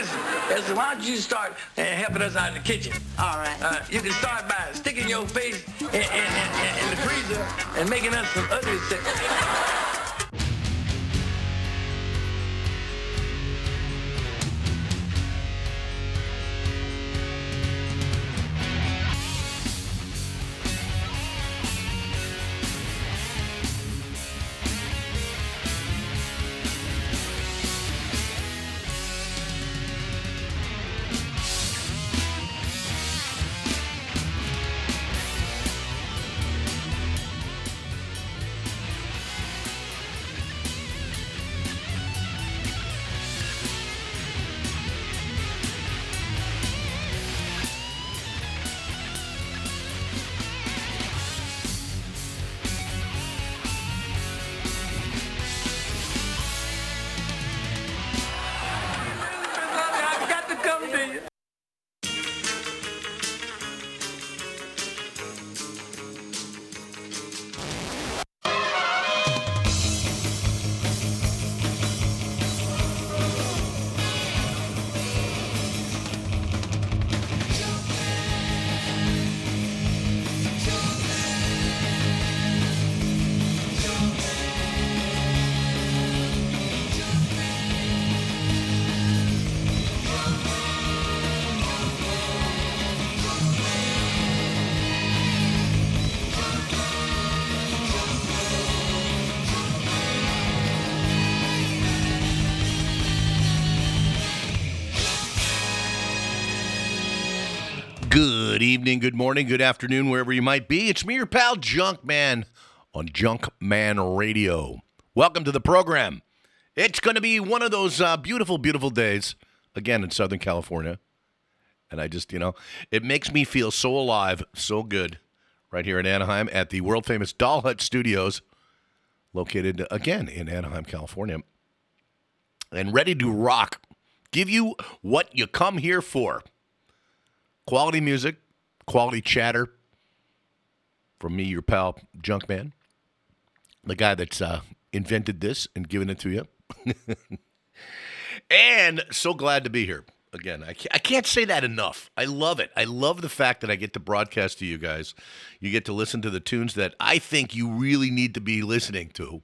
listen, listen, why don't you start uh, helping us out in the kitchen? All right. Uh, you can start by sticking your face in, in, in, in the freezer and making us some ugly stuff. Evening, good morning, good afternoon, wherever you might be. It's me, your pal Junk Man on Junk Man Radio. Welcome to the program. It's going to be one of those uh, beautiful, beautiful days again in Southern California. And I just, you know, it makes me feel so alive, so good right here in Anaheim at the world famous Doll Hut Studios, located again in Anaheim, California, and ready to rock. Give you what you come here for quality music, quality chatter from me, your pal Junkman, the guy that's uh, invented this and given it to you. and so glad to be here again. I can't, I can't say that enough. I love it. I love the fact that I get to broadcast to you guys. You get to listen to the tunes that I think you really need to be listening to.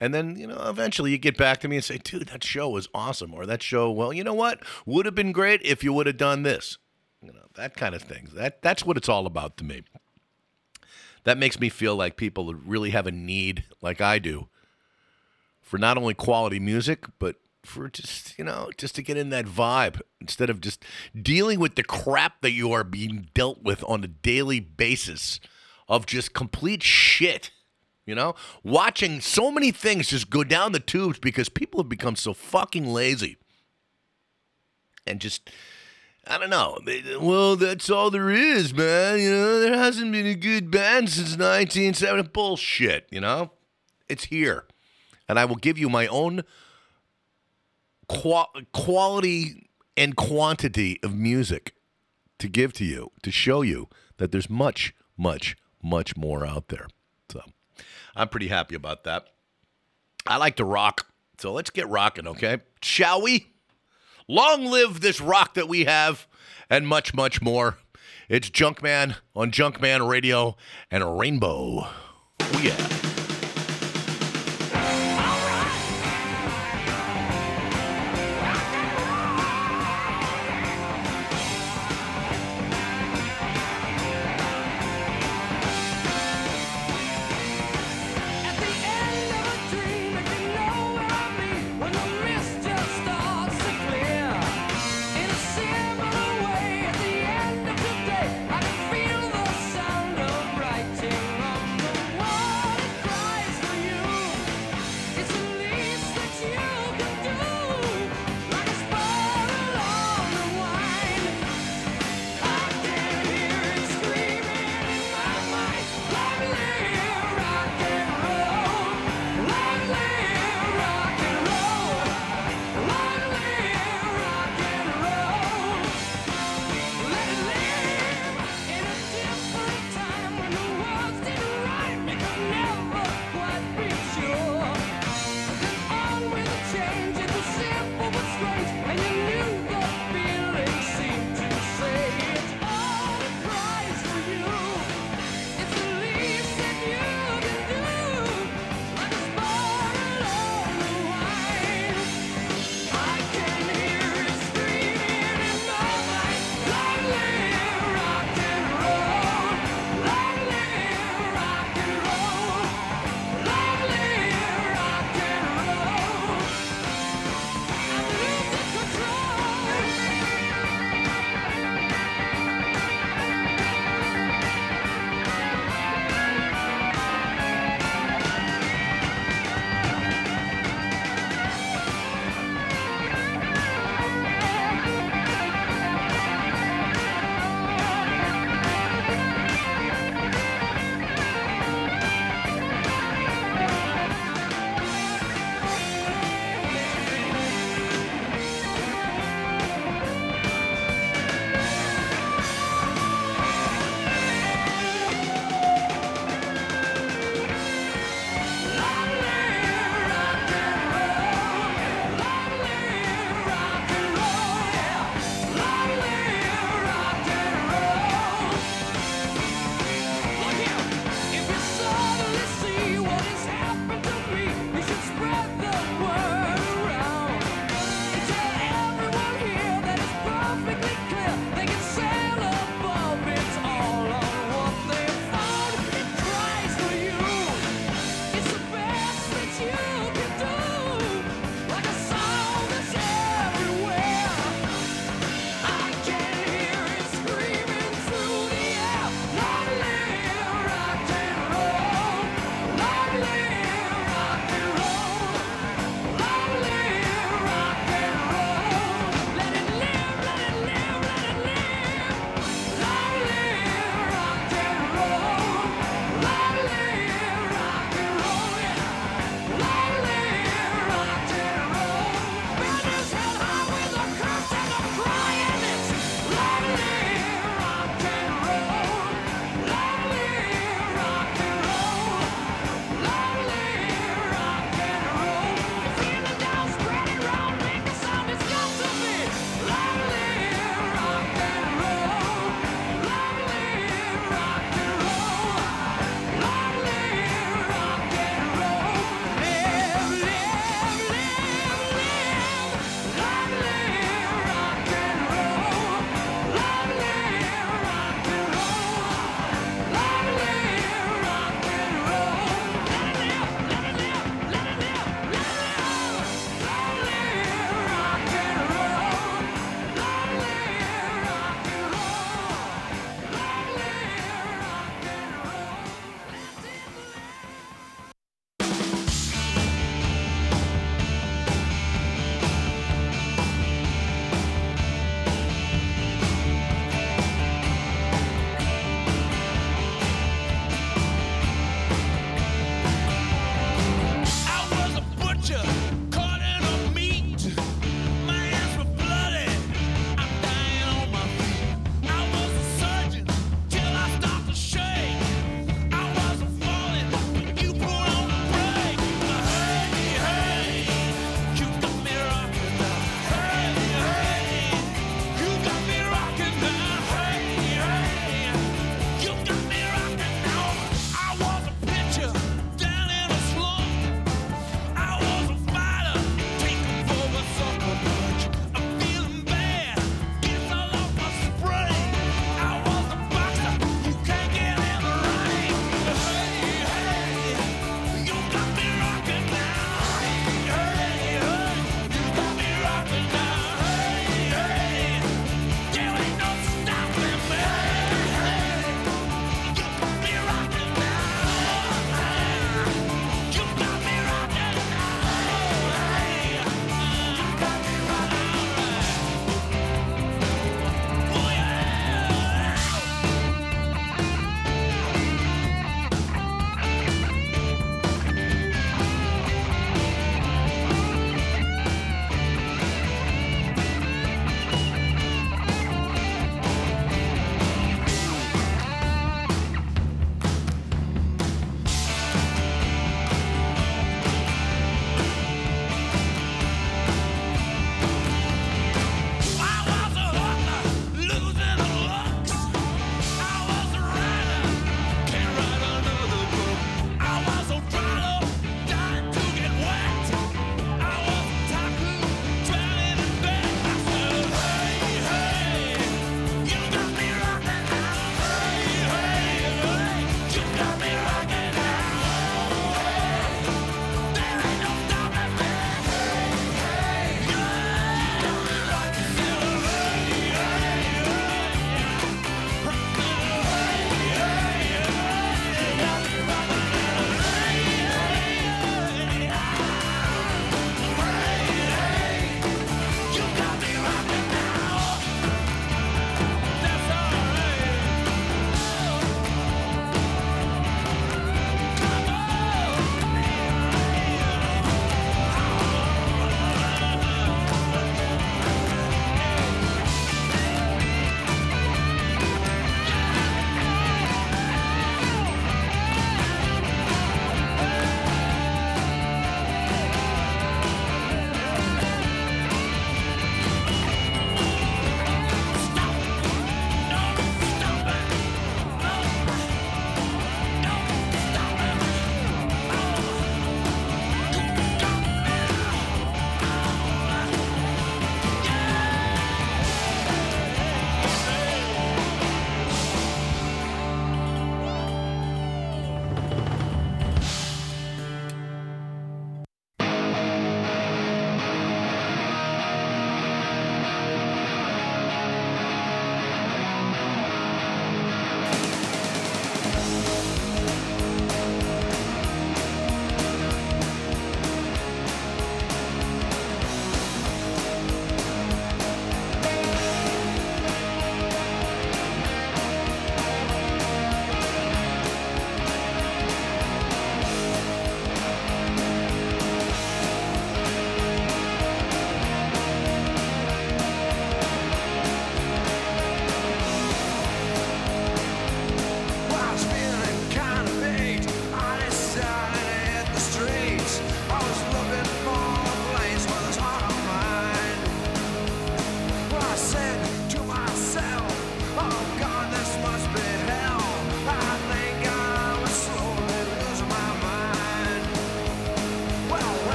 And then, you know, eventually you get back to me and say, dude, that show was awesome. Or that show, well, you know what? Would have been great if you would have done this. You know, that kind of thing. That that's what it's all about to me. That makes me feel like people really have a need, like I do, for not only quality music, but for just, you know, just to get in that vibe instead of just dealing with the crap that you are being dealt with on a daily basis of just complete shit. You know, watching so many things just go down the tubes because people have become so fucking lazy. And just, I don't know. Well, that's all there is, man. You know, there hasn't been a good band since 1970. Bullshit, you know? It's here. And I will give you my own qua- quality and quantity of music to give to you, to show you that there's much, much, much more out there. So I'm pretty happy about that. I like to rock. So let's get rocking, okay? Shall we? Long live this rock that we have and much, much more. It's Junkman on Junkman Radio and Rainbow. Oh, yeah.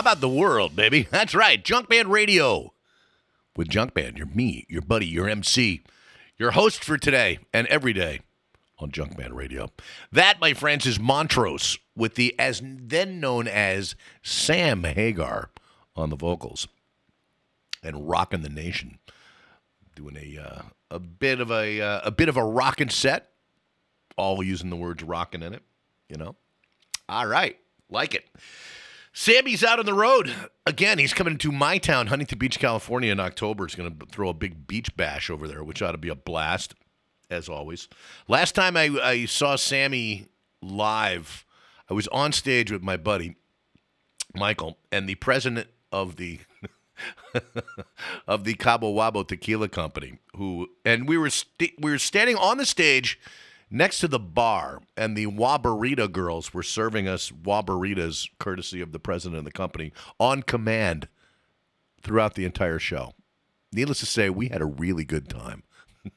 How about the world, baby? That's right, Junkman Radio. With Junkman, you're me, your buddy, your MC, your host for today and every day on Junkman Radio. That, my friends, is Montrose with the as then known as Sam Hagar on the vocals and rocking the nation, doing a uh, a bit of a uh, a bit of a rockin' set, all using the words "rockin" in it. You know, all right, like it. Sammy's out on the road again. He's coming to my town, Huntington Beach, California, in October. He's going to throw a big beach bash over there, which ought to be a blast, as always. Last time I, I saw Sammy live, I was on stage with my buddy Michael and the president of the of the Cabo Wabo Tequila Company, who and we were st- we were standing on the stage next to the bar, and the Waborita girls were serving us Waboritas, courtesy of the president of the company, on command throughout the entire show. Needless to say, we had a really good time.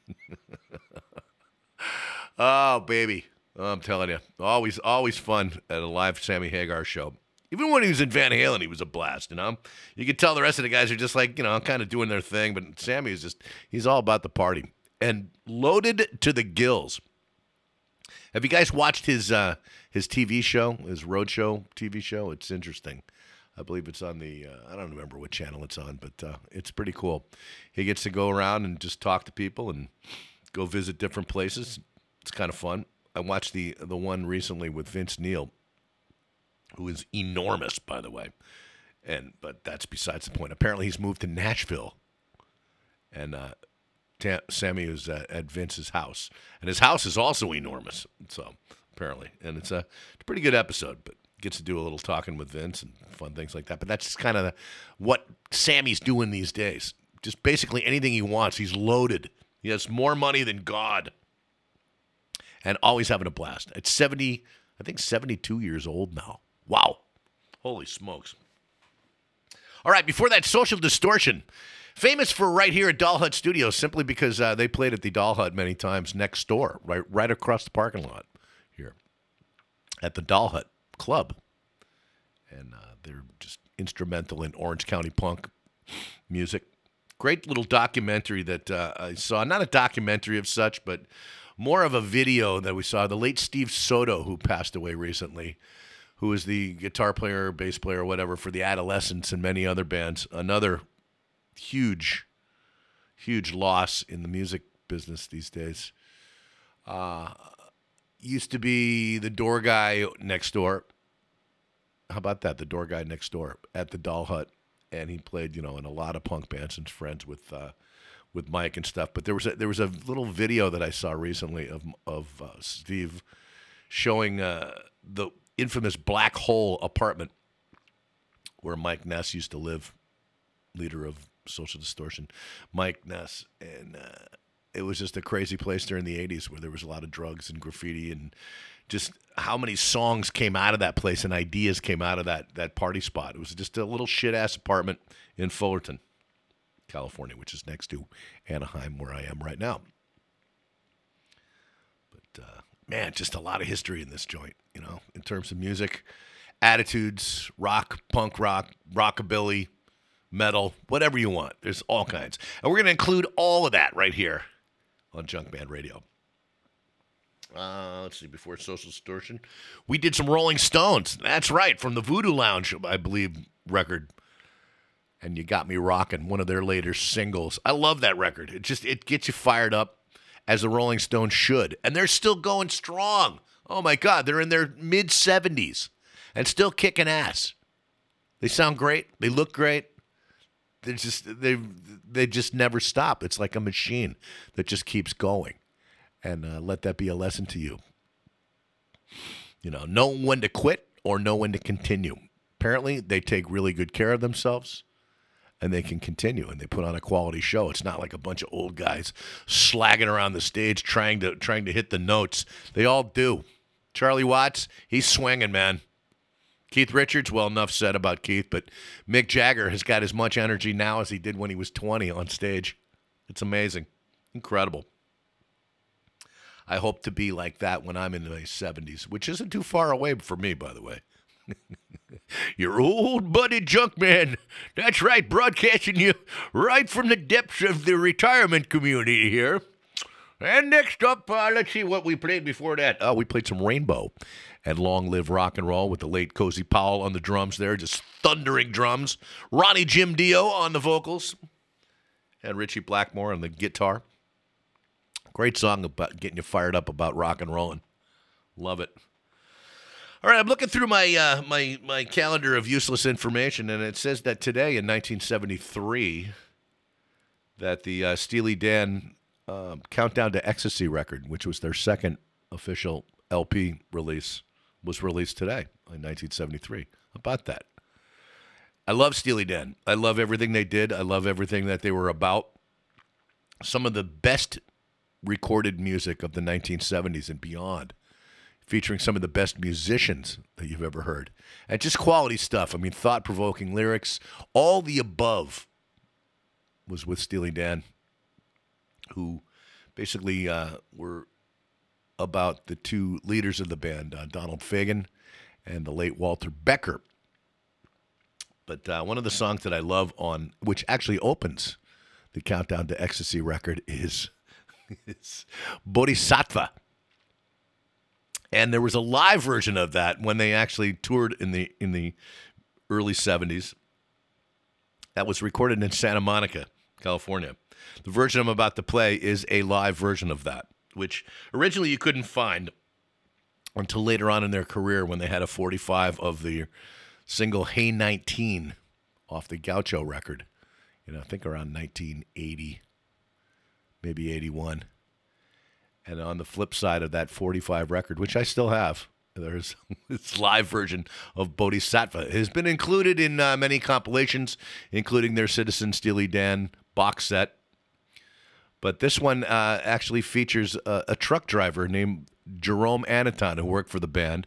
oh, baby. I'm telling you, always, always fun at a live Sammy Hagar show. Even when he was in Van Halen, he was a blast, you know? You could tell the rest of the guys are just like, you know, kind of doing their thing, but Sammy is just, he's all about the party and loaded to the gills. Have you guys watched his uh, his TV show, his roadshow TV show? It's interesting. I believe it's on the uh, I don't remember what channel it's on, but uh, it's pretty cool. He gets to go around and just talk to people and go visit different places. It's kind of fun. I watched the the one recently with Vince Neil, who is enormous, by the way. And but that's besides the point. Apparently, he's moved to Nashville, and uh, Ta- Sammy is at, at Vince's house, and his house is also enormous. So apparently, and it's a, it's a pretty good episode. But gets to do a little talking with Vince and fun things like that. But that's just kind of what Sammy's doing these days. Just basically anything he wants. He's loaded. He has more money than God, and always having a blast. At seventy, I think seventy-two years old now. Wow, holy smokes! All right, before that, Social Distortion. Famous for right here at Doll Hut Studios simply because uh, they played at the Doll Hut many times next door, right, right across the parking lot here at the Doll Hut Club. And uh, they're just instrumental in Orange County punk music. Great little documentary that uh, I saw. Not a documentary of such, but more of a video that we saw. The late Steve Soto, who passed away recently, who was the guitar player, bass player, whatever, for the Adolescents and many other bands. Another huge, huge loss in the music business these days. Uh, used to be the door guy next door. How about that? The door guy next door at the Doll Hut, and he played, you know, in a lot of punk bands and friends with uh, with Mike and stuff. But there was a, there was a little video that I saw recently of of uh, Steve showing uh, the infamous black hole apartment where Mike Ness used to live, leader of Social Distortion, Mike Ness, and uh, it was just a crazy place during the '80s where there was a lot of drugs and graffiti and just how many songs came out of that place and ideas came out of that that party spot. It was just a little shit ass apartment in Fullerton, California, which is next to Anaheim, where I am right now. But uh, man, just a lot of history in this joint, you know, in terms of music, attitudes, rock, punk rock, rockabilly, metal, whatever you want. There's all kinds. And we're going to include all of that right here on Junkman Radio. Uh, let's see, before Social Distortion, we did some Rolling Stones. That's right, from the Voodoo Lounge, I believe, record. And you got me rocking one of their later singles. I love that record. It just it gets you fired up as the Rolling Stones should. And they're still going strong. Oh my God, they're in their mid 70s and still kicking ass. They sound great. They look great. They just they they just never stop. It's like a machine that just keeps going. And uh, let that be a lesson to you. You know, know when to quit or know when to continue. Apparently, they take really good care of themselves and they can continue and they put on a quality show. It's not like a bunch of old guys slagging around the stage trying to trying to hit the notes. They all do. Charlie Watts, he's swinging, man. Keith Richards, well, enough said about Keith, but Mick Jagger has got as much energy now as he did when he was 20 on stage. It's amazing. Incredible. I hope to be like that when I'm in my 70s, which isn't too far away for me, by the way. Your old buddy Junkman. That's right, broadcasting you right from the depths of the retirement community here. And next up, uh, let's see what we played before that. Oh, we played some Rainbow and Long Live Rock and Roll with the late Cozy Powell on the drums there, just thundering drums. Ronnie Jim Dio on the vocals, and Ritchie Blackmore on the guitar. Great song about getting you fired up about rock and rolling. Love it. All right, I'm looking through my uh, my my calendar of useless information, and it says that today in 1973, that the uh, Steely Dan um, Countdown to Ecstasy record, which was their second official LP release, was released today in 1973. How about that? I love Steely Dan. I love everything they did. I love everything that they were about. Some of the best recorded music of the 1970s and beyond, featuring some of the best musicians that you've ever heard. And just quality stuff. I mean, thought provoking lyrics, all the above was with Steely Dan, who basically uh, were about the two leaders of the band, uh, Donald Fagen and the late Walter Becker. But uh, one of the songs that I love on, which actually opens the Countdown to Ecstasy record, is, is Bodhisattva. And there was a live version of that when they actually toured in the in the early 70s. That was recorded in Santa Monica, California. The version I'm about to play is a live version of that, which originally you couldn't find until later on in their career when they had a 45 of the single Hey 19 off the Gaucho record. You know, I think around 1980, maybe 81. And on the flip side of that 45 record, which I still have, there's this live version of Bodhisattva. It has been included in uh, many compilations, including their Citizen Steely Dan box set. But this one uh, actually features a, a truck driver named Jerome Aniton, who worked for the band,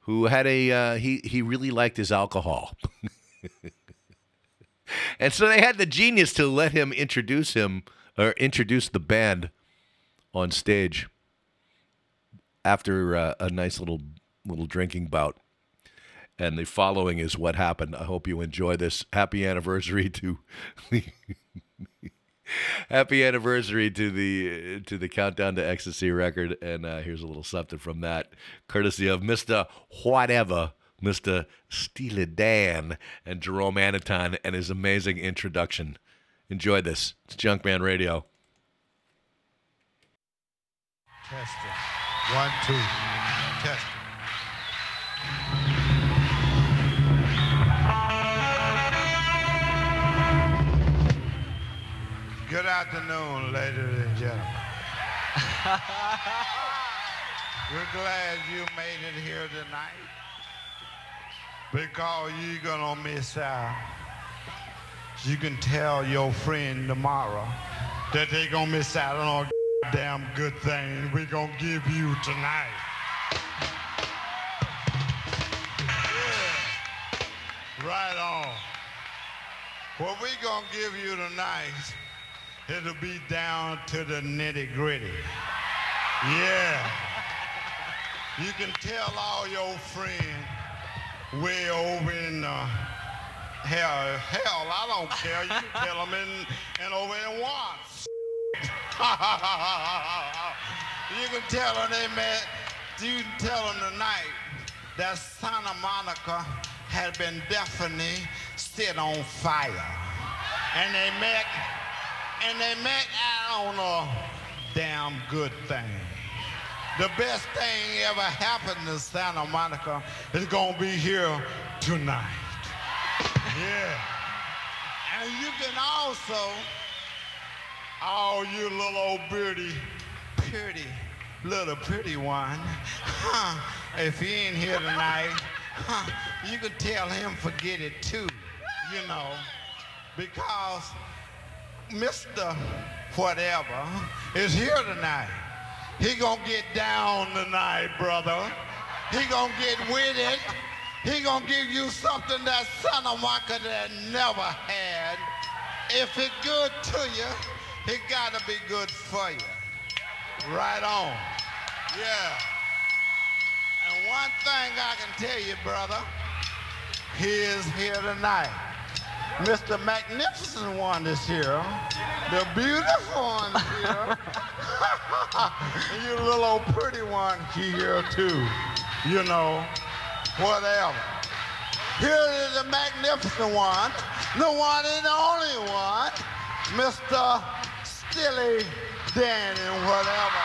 who had a uh, he he really liked his alcohol, and so they had the genius to let him introduce him or introduce the band on stage after uh, a nice little little drinking bout. And the following is what happened. I hope you enjoy this. Happy anniversary to happy anniversary to the to the countdown to ecstasy record. And uh, here's a little something from that, courtesy of Mister Whatever, Mister Steely Dan, and Jerome Aniton, and his amazing introduction. Enjoy this. It's Junkman Radio. Testing. One, two. Testing. Afternoon, ladies and gentlemen. We're glad you made it here tonight because you're gonna miss out. You can tell your friend tomorrow that they're gonna miss out on a damn good thing we're gonna give you tonight. Yeah. Right on. What we gonna give you tonight, it'll be down to the nitty gritty. Yeah. You can tell all your friends way over in uh, hell, hell, I don't care. You can tell them in, and over in Watts. you can tell them they met, you can tell them tonight that Santa Monica had been definitely set on fire. And they met, and they met out on a damn good thing. The best thing ever happened to Santa Monica is gonna be here tonight. Yeah. And you can also, all you little old pretty, pretty, little pretty one, huh, if he ain't here tonight, huh, you can tell him forget it too, you know, because Mr. Whatever is here tonight. He gonna get down tonight, brother. He gonna get with it. He gonna give you something that Santa Monica that never had. If it good to you, it gotta be good for you. Right on. Yeah. And one thing I can tell you, brother, He is here tonight. Mr. Magnificent One is here. The beautiful one is here. and you little old pretty one here too. You know, whatever. Here is the magnificent one, the one and only one, Mr. Steely Dan and whatever.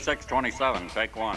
Six twenty-seven. take one.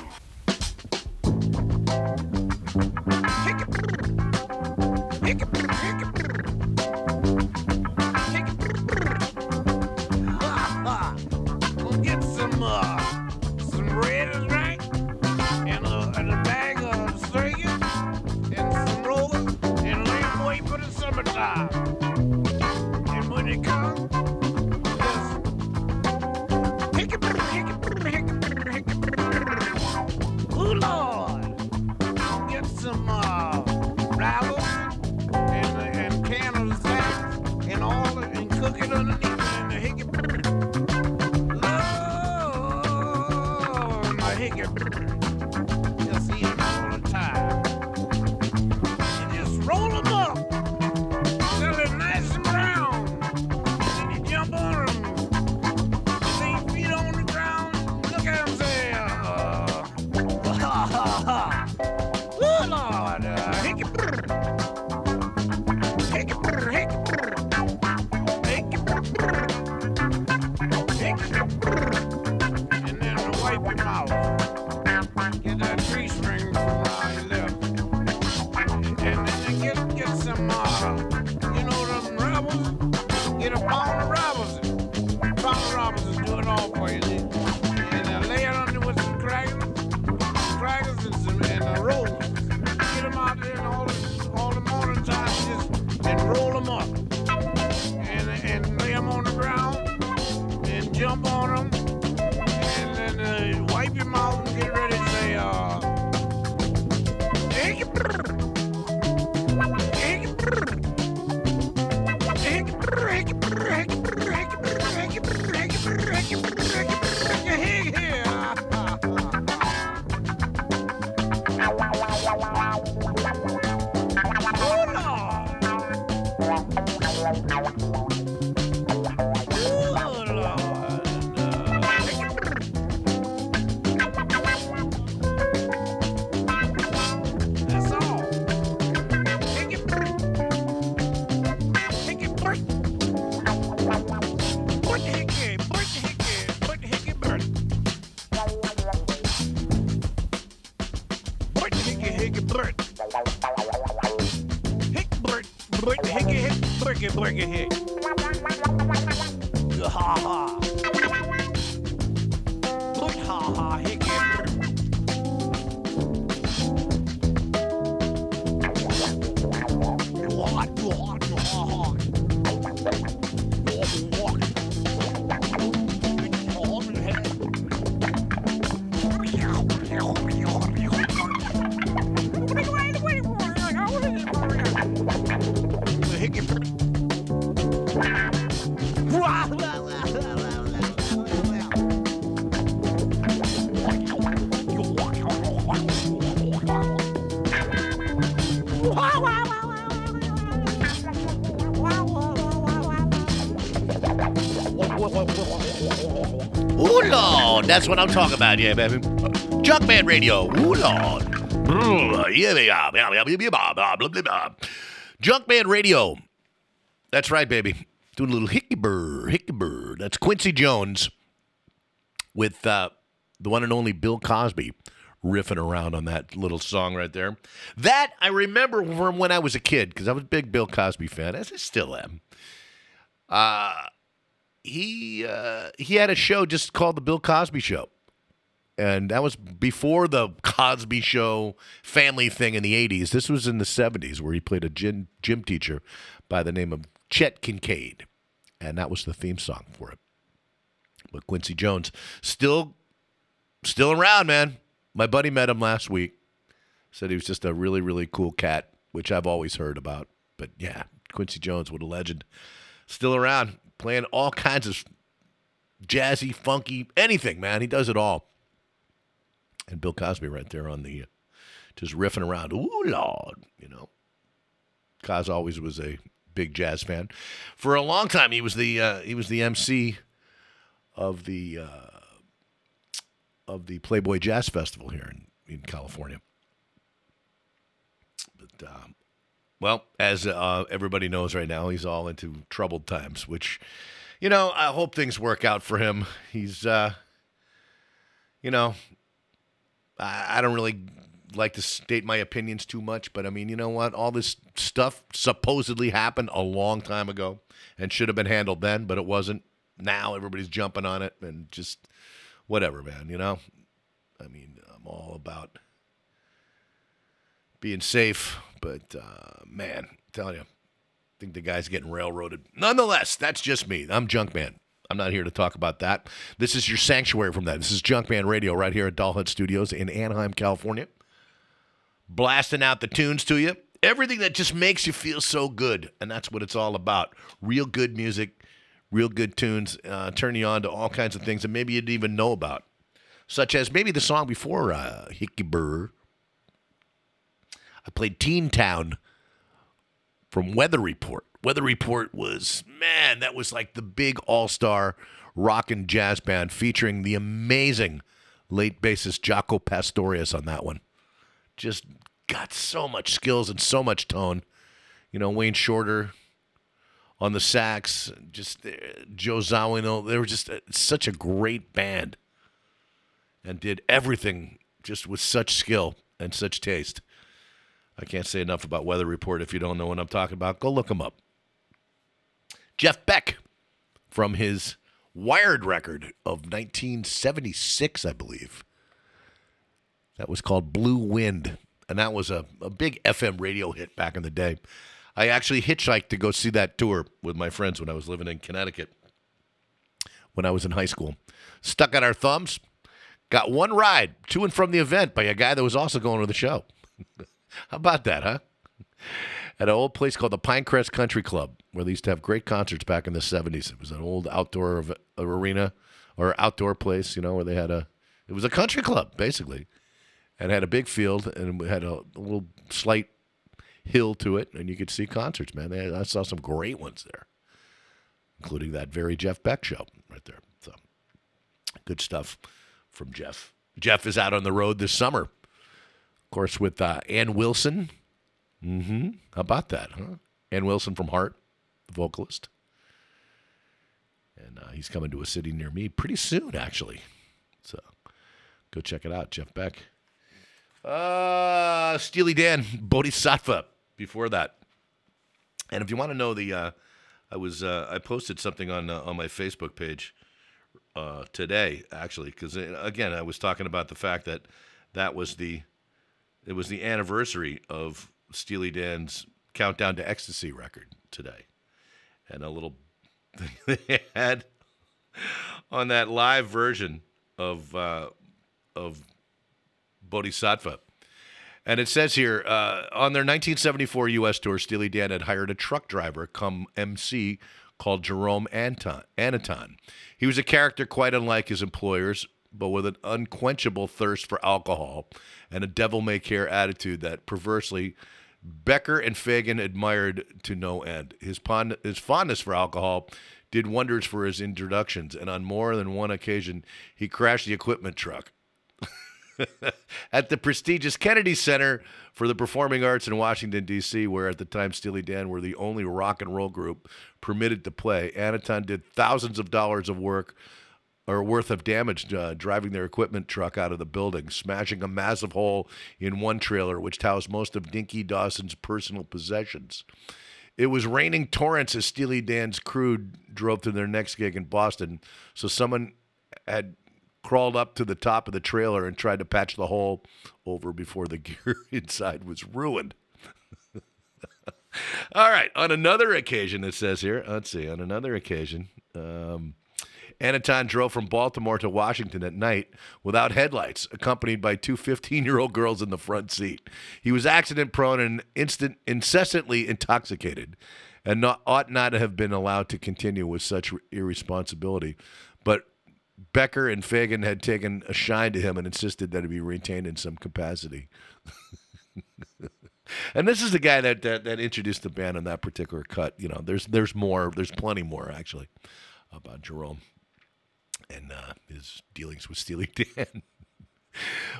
That's what I'm talking about, yeah, baby. Junkman Radio. Ooh, Lord. Junkman Radio. That's right, baby. Doing a little Hikky-Burr, hickey burr. That's Quincy Jones with uh, the one and only Bill Cosby riffing around on that little song right there. That I remember from when I was a kid because I was a big Bill Cosby fan, as I still am. Uh, he uh, he had a show just called the Bill Cosby Show, and that was before the Cosby Show family thing in the '80s. This was in the '70s where he played a gym gym teacher by the name of Chet Kincaid, and that was the theme song for it. But Quincy Jones still still around, man. My buddy met him last week. Said he was just a really really cool cat, which I've always heard about. But yeah, Quincy Jones, what a legend. Still around, playing all kinds of jazzy, funky, anything, man. He does it all. And Bill Cosby right there on the, uh, just riffing around. Ooh, Lord, you know. Cos always was a big jazz fan. For a long time, he was the uh, he was the MC of the uh, of the Playboy Jazz Festival here in, in California. But um, well, as uh, everybody knows right now, he's all into troubled times, which, you know, I hope things work out for him. He's, uh, you know, I, I don't really like to state my opinions too much, but I mean, you know what? All this stuff supposedly happened a long time ago and should have been handled then, but it wasn't. Now everybody's jumping on it and just whatever, man, you know? I mean, I'm all about being safe, but uh, man, I'm telling you, I think the guy's getting railroaded. Nonetheless, that's just me. I'm Junkman. I'm not here to talk about that. This is your sanctuary from that. This is Junkman Radio right here at Dollhead Studios in Anaheim, California. Blasting out the tunes to you. Everything that just makes you feel so good. And that's what it's all about. Real good music, real good tunes, uh, turn you on to all kinds of things that maybe you didn't even know about. Such as maybe the song before uh, Hikky-Burr. I played Teen Town from Weather Report. Weather Report was, man, that was like the big all star rock and jazz band featuring the amazing late bassist Jaco Pastorius on that one. Just got so much skills and so much tone. You know, Wayne Shorter on the sax, just uh, Joe Zawinul. They were just uh, such a great band and did everything just with such skill and such taste. I can't say enough about Weather Report. If you don't know what I'm talking about, go look them up. Jeff Beck from his Wired record of 1976, I believe. That was called Blue Wind, and that was a, a big FM radio hit back in the day. I actually hitchhiked to go see that tour with my friends when I was living in Connecticut when I was in high school. Stuck on our thumbs, got one ride to and from the event by a guy that was also going to the show. How about that, huh? At an old place called the Pinecrest Country Club, where they used to have great concerts back in the 70s. It was an old outdoor av- uh, arena or outdoor place, you know, where they had a, it was a country club, basically, and had a big field and had a, little slight hill to it, and you could see concerts, man. Had, I saw some great ones there, including that very Jeff Beck show right there. So good stuff from Jeff. Jeff is out on the road this summer, course, with uh, Ann Wilson. Mm-hmm. How about that, huh? Ann Wilson from Heart, the vocalist. And uh, he's coming to a city near me pretty soon, actually. So go check it out, Jeff Beck. Uh, Steely Dan, Bodhisattva. Before that, and if you want to know the, uh, I was uh, I posted something on uh, on my Facebook page uh, today actually because again I was talking about the fact that that was the it was the anniversary of Steely Dan's Countdown to Ecstasy record today, and a little thing they had on that live version of uh, of Bodhisattva. And it says here uh, on their 1974 U.S. tour, Steely Dan had hired a truck driver come MC called Jerome Anton. Aniton. He was a character quite unlike his employers, but with an unquenchable thirst for alcohol and a devil may care attitude that perversely Becker and Fagen admired to no end. His, his fondness for alcohol did wonders for his introductions, and on more than one occasion, he crashed the equipment truck. at the prestigious Kennedy Center for the Performing Arts in Washington, D.C., where at the time Steely Dan were the only rock and roll group permitted to play. Aniton did thousands of dollars of work or worth of damage uh, driving their equipment truck out of the building, smashing a massive hole in one trailer, which housed most of Dinky Dawson's personal possessions. It was raining torrents as Steely Dan's crew drove to their next gig in Boston, so someone had crawled up to the top of the trailer and tried to patch the hole over before the gear inside was ruined. All right. On another occasion, it says here, let's see, on another occasion, um, Aniton drove from Baltimore to Washington at night without headlights, accompanied by two 15 year old girls in the front seat. He was accident prone and instant, incessantly intoxicated and not, ought not to have been allowed to continue with such irresponsibility. But Becker and Fagen had taken a shine to him and insisted that he be retained in some capacity. and this is the guy that, that that introduced the band in that particular cut. You know, there's there's more, there's plenty more actually about Jerome and uh, his dealings with Steely Dan.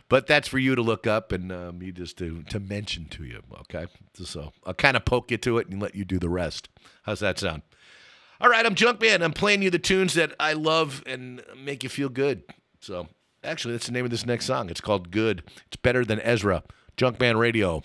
but that's for you to look up and um, you just to to mention to you. Okay, so I'll kind of poke you to it and let you do the rest. How's that sound? All right, I'm Junkman. I'm playing you the tunes that I love and make you feel good. So, actually, that's the name of this next song. It's called Good. It's better than Ezra. Junkman Radio.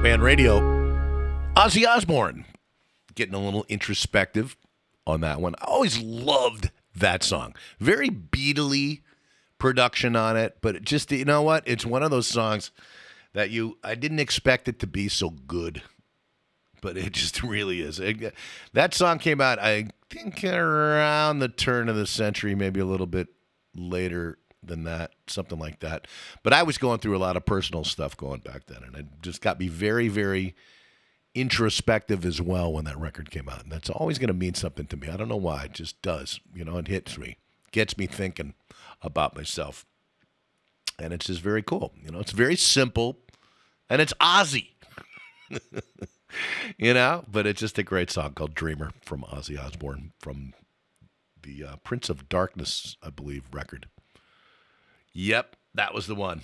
Junkman Radio. Ozzy Osbourne getting a little introspective on that one. I always loved that song. Very beatly production on it, but it just you know what? It's one of those songs that you I didn't expect it to be so good. But it just really is. It- that song came out, I think, around the turn of the century, maybe a little bit later than that, something like that. But I was going through a lot of personal stuff going back then, and it just got me very, very introspective as well when that record came out. And that's always going to mean something to me. I don't know why. It just does. You know, it hits me, gets me thinking about myself. And it's just very cool. You know, it's very simple and it's Ozzy. you know, but it's just a great song called Dreamer from Ozzy Osbourne from the uh, Prince of Darkness, I believe, record. Yep, that was the one.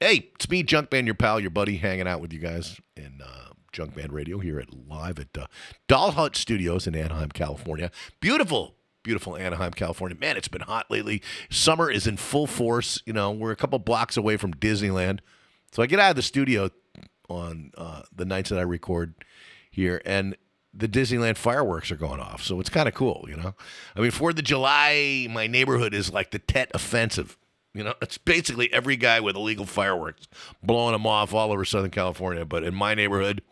Hey, it's me, Junkman, your pal, your buddy, hanging out with you guys in uh, Junkman Radio here at live at uh, Doll Hut Studios in Anaheim, California. Beautiful, beautiful Anaheim, California. Man, it's been hot lately. Summer is in full force. You know, we're a couple blocks away from Disneyland, so I get out of the studio on uh, the nights that I record here, and the Disneyland fireworks are going off. So it's kind of cool, you know. I mean, Fourth of July, my neighborhood is like the Tet Offensive. You know, it's basically every guy with illegal fireworks blowing them off all over Southern California. But in my neighborhood,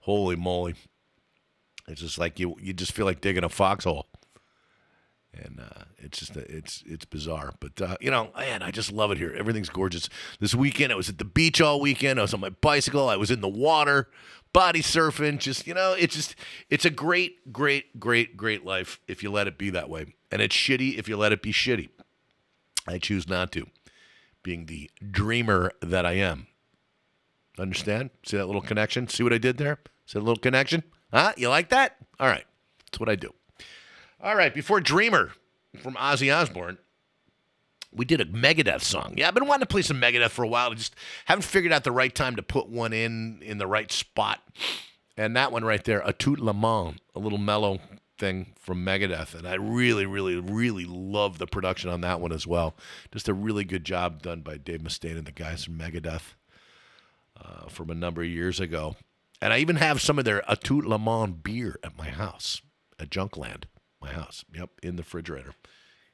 holy moly, it's just like you you just feel like digging a foxhole. And uh, it's just it's it's bizarre, but uh, you know, man, I just love it here. Everything's gorgeous. This weekend, I was at the beach all weekend. I was on my bicycle. I was in the water, body surfing. Just you know, it's just it's a great, great, great, great life if you let it be that way, and it's shitty if you let it be shitty. I choose not to, being the dreamer that I am. Understand? See that little connection? See what I did there? See that little connection? Huh? You like that? All right. That's what I do. All right. Before Dreamer from Ozzy Osbourne, we did a Megadeth song. Yeah, I've been wanting to play some Megadeth for a while. I just haven't figured out the right time to put one in in the right spot. And that one right there, A Tout Le Monde, a little mellow thing from Megadeth. And I really, really, really love the production on that one as well. Just a really good job done by Dave Mustaine and the guys from Megadeth uh, from a number of years ago. And I even have some of their A Tout Le Monde beer at my house, at Junkland, my house. Yep, in the refrigerator.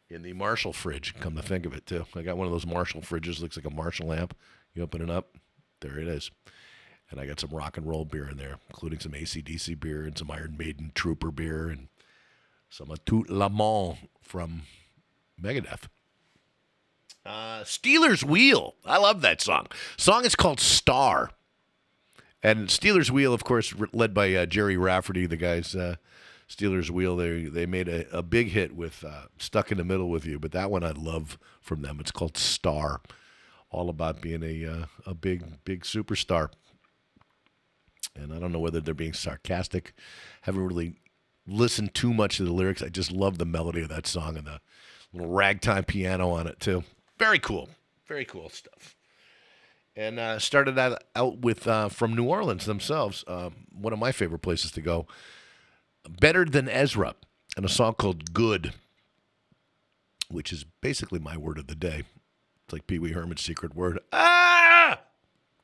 In the Marshall fridge, come to think of it, too. I got one of those Marshall fridges, looks like a Marshall amp. You open it up, there it is. And I got some rock and roll beer in there, including some ACDC beer and some Iron Maiden Trooper beer and some A Tout Le from Megadeth. Uh, Stealers Wheel. I love that song. Song is called Star. And Stealers Wheel, of course, led by uh, Gerry Rafferty, the guys. Uh, Stealers Wheel. They they made a, a big hit with uh, "Stuck in the Middle with You," but that one I love from them. It's called Star, all about being a uh, a big big superstar. And I don't know whether they're being sarcastic. Haven't really listened too much to the lyrics. I just love the melody of that song and the little ragtime piano on it too. Very cool. Very cool stuff and uh, started that out with uh, from New Orleans themselves. Um, one of my favorite places to go. Better than Ezra, and a song called "Good," which is basically my word of the day. It's like Pee Wee Herman's secret word. Ah,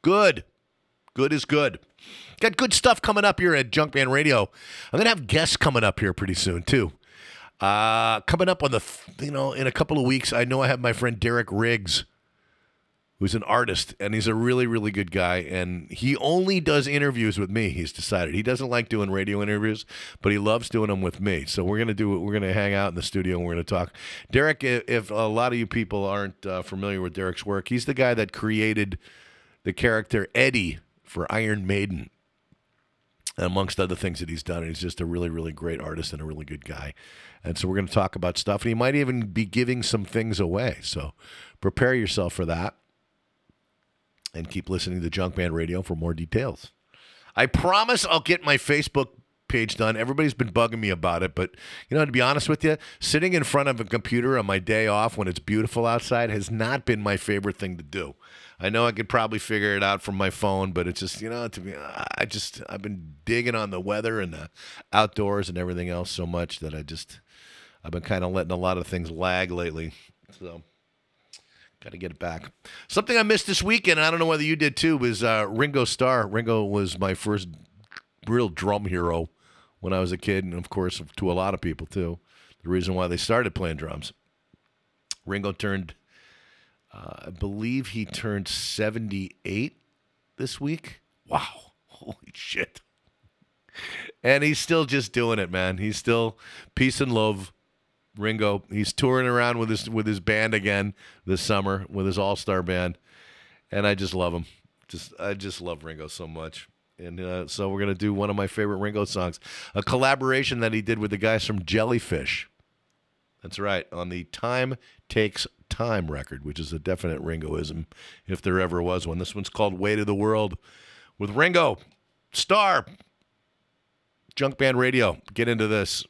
good. Good is good. Got good stuff coming up here at Junkman Radio. I'm gonna have guests coming up here pretty soon too. Uh, coming up on the, you know, in a couple of weeks, I know I have my friend Derek Riggs who's an artist and he's a really really good guy and he only does interviews with me he's decided he doesn't like doing radio interviews but he loves doing them with me so we're to do we're to hang out in the studio and we're to talk derek if, if a lot of you people aren't uh, familiar with derek's work he's the guy that created the character eddie for iron maiden amongst other things that he's done. And He's just a really, really great artist and a really good guy. And so we're going to talk about stuff, and he might even be giving some things away. So prepare yourself for that and keep listening to Junk Junkman Radio for more details. I promise I'll get my Facebook page done. Everybody's been bugging me about it, but you know, to be honest with you, sitting in front of a computer on my day off when it's beautiful outside has not been my favorite thing to do. I know I could probably figure it out from my phone, but it's just you know to be I just I've been digging on the weather and the outdoors and everything else so much that I just I've been kind of letting a lot of things lag lately. So got to get it back. Something I missed this weekend, I don't know whether you did too, was uh, Ringo Starr. Ringo was my first real drum hero when I was a kid, and of course to a lot of people too. The reason why they started playing drums. Ringo turned, uh, I believe he turned 78 this week. Wow. Holy shit. And he's still just doing it, man. He's still peace and love. Ringo, he's touring around with his with his band again this summer with his all-star band. And I just love him. Just I just love Ringo so much and uh, so we're gonna do one of my favorite Ringo songs, a collaboration that he did with the guys from Jellyfish. That's right, on the Time Takes Time record, which is a definite Ringoism, if there ever was one. This one's called Weight of the World with Ringo, Starr, Junk Band Radio. Get into this.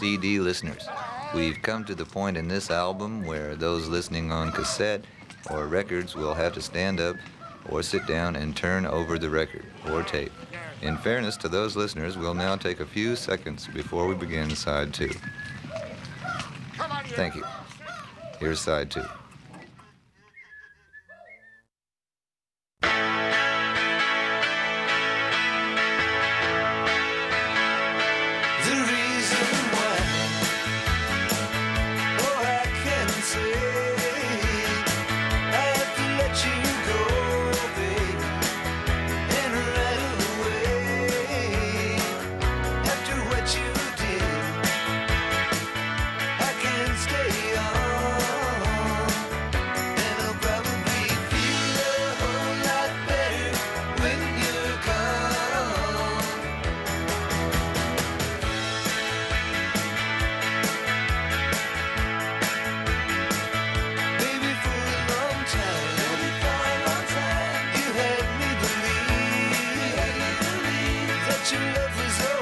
CD listeners. We've come to the point in this album where those listening on cassette or records will have to stand up or sit down and turn over the record or tape. In fairness to those listeners, we'll now take a few seconds before we begin side two. Thank you. Here's side two. that your love was over.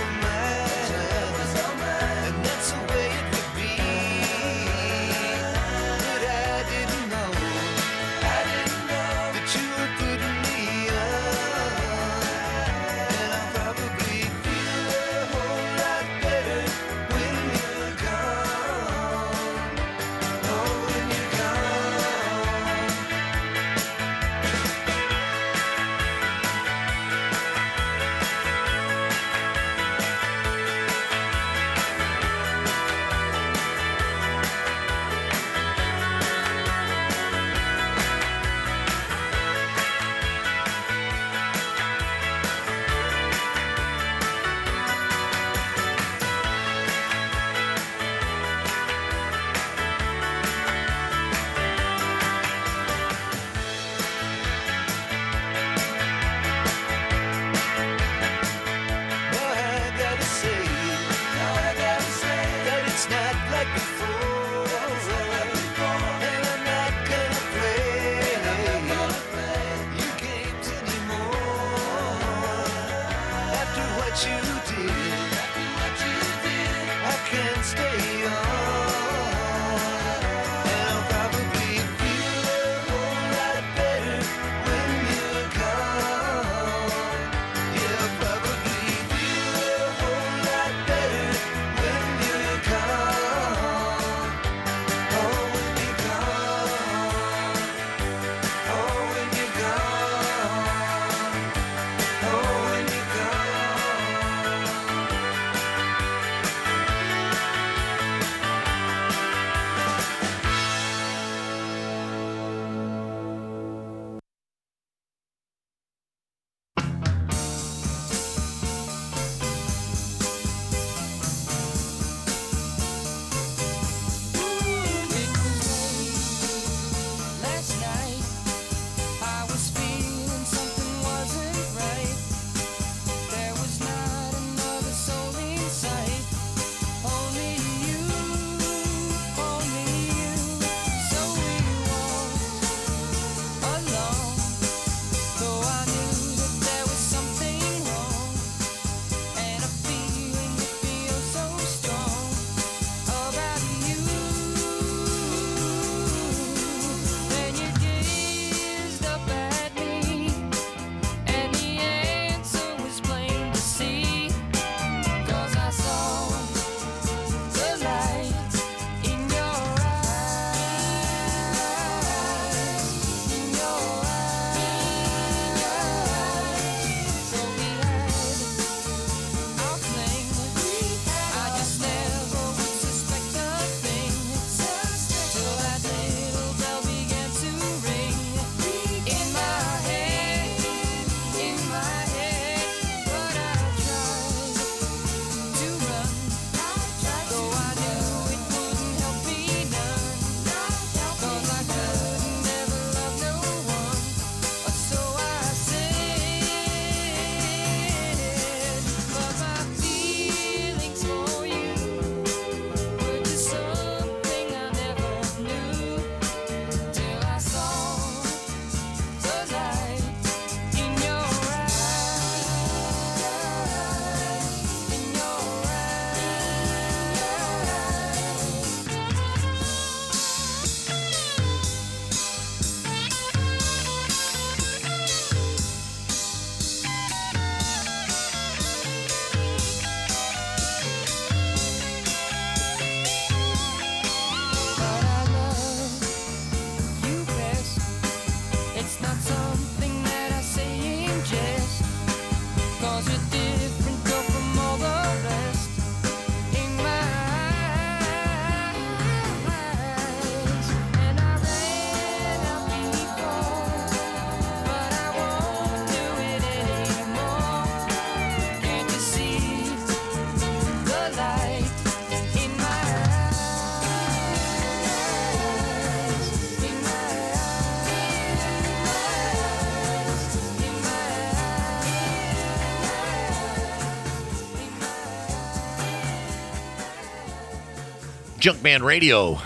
Junkman Radio.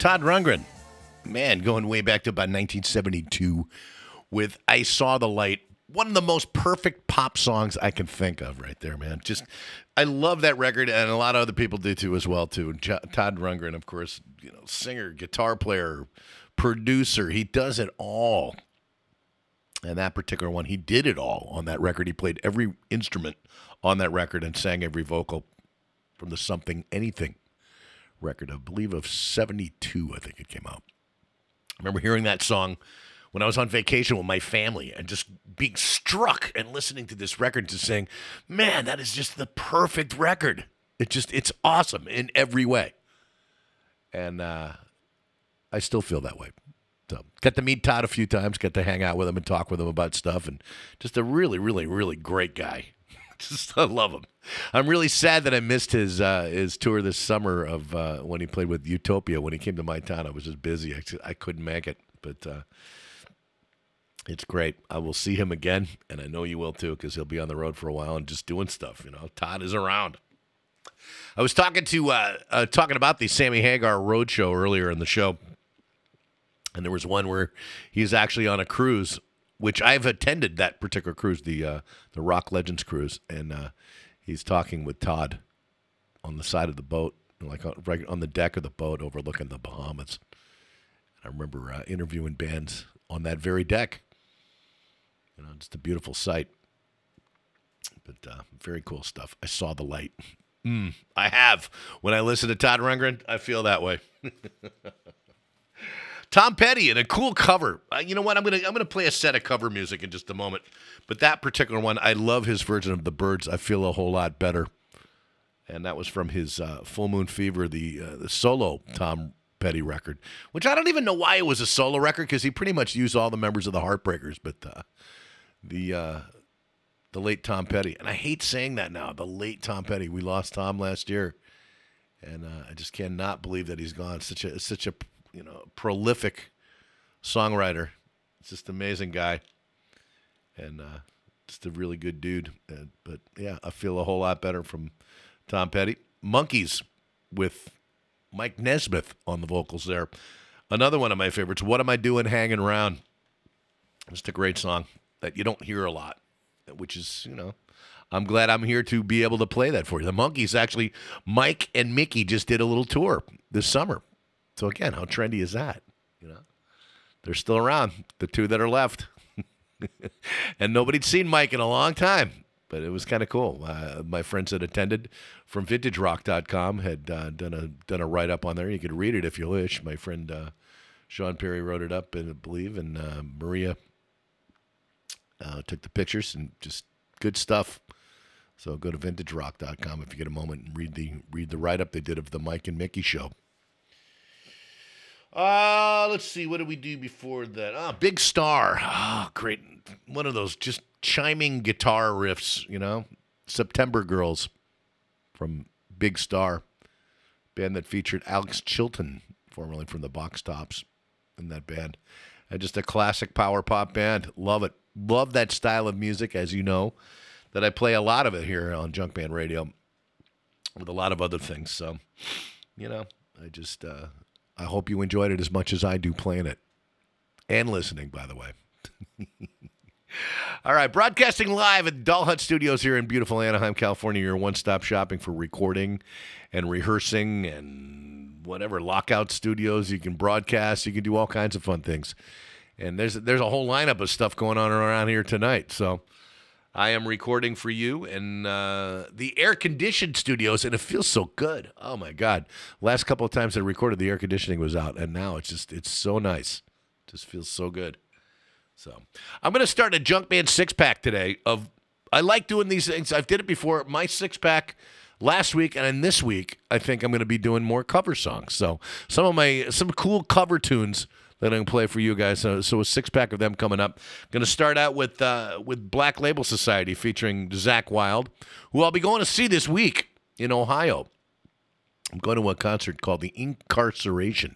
Todd Rundgren. Man, going way back to about 1972 with I Saw the Light. One of the most perfect pop songs I can think of right there, man. Just I love that record and a lot of other people do too as well too. Jo- Todd Rundgren, of course, you know, singer, guitar player, producer, he does it all. And that particular one, he did it all on that record. He played every instrument on that record and sang every vocal from the Something Anything record, I believe of 72, I think it came out. I remember hearing that song when I was on vacation with my family and just being struck and listening to this record just saying, man, that is just the perfect record. It just, it's awesome in every way. And uh, I still feel that way. So got to meet Todd a few times, got to hang out with him and talk with him about stuff, and just a really, really, really great guy. Just I love him. I'm really sad that I missed his uh, his tour this summer of uh, when he played with Utopia. When he came to my town, I was just busy. I, I couldn't make it, but uh, it's great. I will see him again, and I know you will too, because he'll be on the road for a while and just doing stuff. You know, Todd is around. I was talking to uh, uh, talking about the Sammy Hagar Road Show earlier in the show, and there was one where he's actually on a cruise, which I've attended that particular cruise, the uh, the Rock Legends cruise, and uh, he's talking with Todd on the side of the boat, like on, right on the deck of the boat, overlooking the Bahamas. I remember uh, interviewing bands on that very deck. You know, just a beautiful sight. But uh, very cool stuff. I saw the light. Mm, I have. When I listen to Todd Rundgren, I feel that way. Tom Petty and a cool cover. Uh, you know what? I'm gonna I'm gonna play a set of cover music in just a moment. But that particular one, I love his version of the Byrds. I feel a whole lot better. And that was from his uh, Full Moon Fever, the uh, the solo Tom Petty record, which I don't even know why it was a solo record because he pretty much used all the members of the Heartbreakers. But uh, the uh, the late Tom Petty, and I hate saying that now. The late Tom Petty. We lost Tom last year, and uh, I just cannot believe that he's gone. Such a such a you know prolific songwriter. It's just an amazing guy, and uh, just a really good dude. Uh, but yeah, I feel a whole lot better from Tom Petty. Monkees with Mike Nesmith on the vocals there. Another one of my favorites. What am I doing hanging around? Just a great song that you don't hear a lot, which is you know. I'm glad I'm here to be able to play that for you. The Monkees actually, Mike and Mickey just did a little tour this summer. So again, how trendy is that? You know, they're still around. The two that are left, and nobody'd seen Mike in a long time. But it was kind of cool. Uh, my friends that attended from VintageRock.com had uh, done a done a write up on there. You could read it if you wish. My friend uh, Shawn Perry wrote it up, and I believe, and uh, Maria uh, took the pictures and just good stuff. So go to VintageRock.com if you get a moment and read the read the write up they did of the Mike and Mickey show. Uh, let's see. What did we do before that? Ah, Big Star. Ah, great. One of those just chiming guitar riffs, you know? September Girls from Big Star. Band that featured Alex Chilton, formerly from the Box Tops, in that band. And just a classic power pop band. Love it. Love that style of music, as you know, that I play a lot of it here on Junkman Radio with a lot of other things. So, you know, I just uh, I hope you enjoyed it as much as I do playing it and listening, by the way. All right, broadcasting live at Doll Hut Studios here in beautiful Anaheim, California. Your one-stop shopping for recording and rehearsing and whatever lockout studios. You can broadcast. You can do all kinds of fun things. And there's there's a whole lineup of stuff going on around here tonight. So I am recording for you in uh, the air conditioned studios, and it feels so good. Oh my God! Last couple of times I recorded, the air conditioning was out, and now it's just it's so nice. just feels so good. So I'm gonna start a junk Junkman six pack today. Of I like doing these things. I've did it before. My six pack last week and then this week, I think I'm gonna be doing more cover songs. So some of my some cool cover tunes that I can play for you guys. So, so a six pack of them coming up. Going to start out with uh, with Black Label Society featuring Zakk Wylde, who I'll be going to see this week in Ohio. I'm going to a concert called The Inkcarceration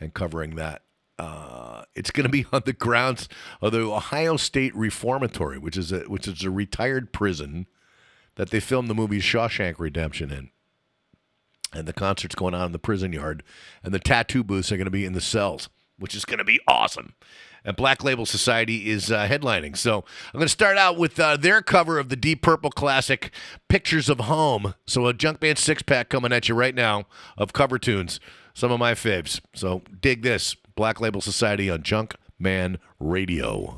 and covering that. Uh, it's going to be on the grounds of the Ohio State Reformatory, which is a which is a retired prison that they filmed the movie Shawshank Redemption in. And the concert's going on in the prison yard, and the tattoo booths are going to be in the cells which is going to be awesome. And Black Label Society is uh, headlining. So I'm going to start out with uh, their cover of the Deep Purple classic, Pictures of Home. So a Junkman six pack coming at you right now of cover tunes, some of my faves. So dig this Black Label Society on Junk Man Radio.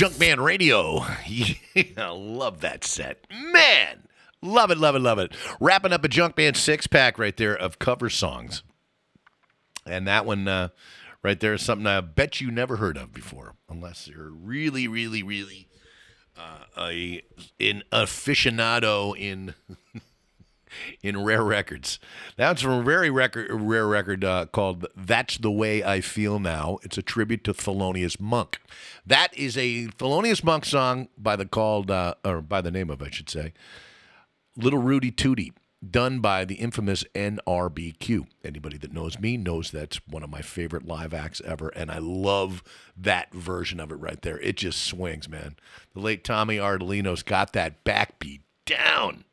Junkman Radio. I love that set. Man, love it, love it, love it. Wrapping up a Junkman six pack right there of cover songs. And that one uh, right there is something I bet you never heard of before, unless you're really, really, really uh, a an aficionado in in rare records. That's from a very record, rare record uh, called "That's the Way I Feel Now." It's a tribute to Thelonious Monk. That is a Thelonious Monk song by the called uh, or by the name of, I should say, Little Rootie Tootie, done by the infamous NRBQ. Anybody that knows me knows that's one of my favorite live acts ever, and I love that version of it right there. It just swings, man. The late Tommy Ardolino's got that backbeat down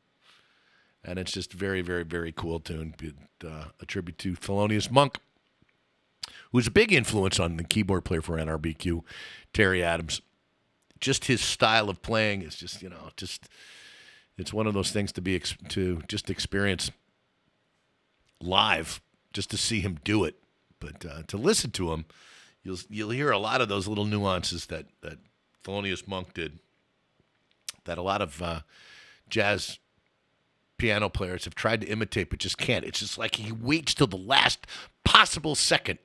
and it's just very, very, very cool tune. Uh, a tribute to Thelonious Monk, who's a big influence on the keyboard player for NRBQ, Terry Adams. Just his style of playing is just, you know, just it's one of those things to be to just experience live, just to see him do it. But uh, to listen to him, you'll you'll hear a lot of those little nuances that that Thelonious Monk did. That a lot of uh, jazz piano players have tried to imitate but just can't. It's just like he waits till the last possible second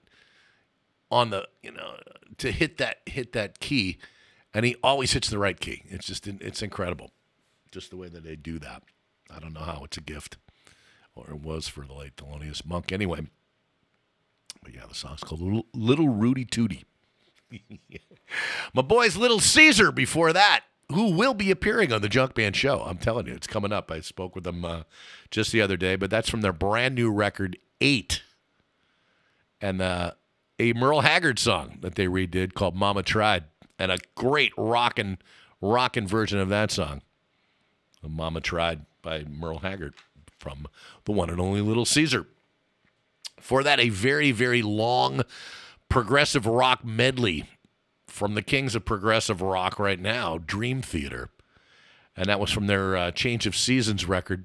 on the you know to hit that hit that key, and he always hits the right key. It's just it's incredible, just the way that they do that. I don't know how it's a gift, or it was for the late Thelonious Monk. Anyway, but yeah, the song's called Little, Little Rootie Tootie. My boy's Little Caesar before that who will be appearing on the Junkman show. I'm telling you, it's coming up. I spoke with them uh, just the other day, but that's from their brand new record, Eight, and uh, a Merle Haggard song that they redid called "Mama Tried," and a great rockin' rockin' version of that song, "Mama Tried" by Merle Haggard from the one and only Little Caesar. For that, a very very long progressive rock medley from the kings of progressive rock right now, Dream Theater. And that was from their uh, Change of Seasons record.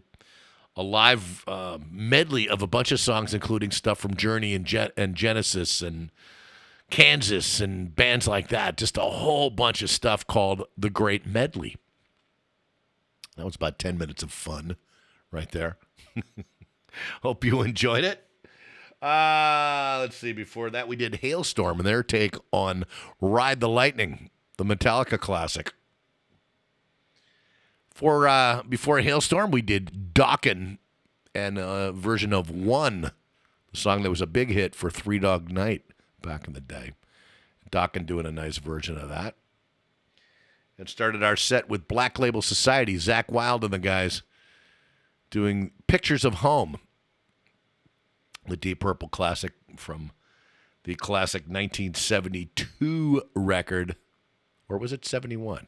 A live uh, medley of a bunch of songs, including stuff from Journey and, and Genesis and Kansas and bands like that. Just a whole bunch of stuff called The Great Medley. That was about 10 minutes of fun right there. Hope you enjoyed it. Uh, let's see. Before that, we did Halestorm and their take on Ride the Lightning, the Metallica classic. For uh, before Halestorm, we did Dokken and a version of One, the song that was a big hit for Three Dog Night back in the day. Dokken doing a nice version of that. And started our set with Black Label Society, Zakk Wylde and the guys doing Pictures of Home the Deep Purple classic from the classic 1972 record. Or was it 71?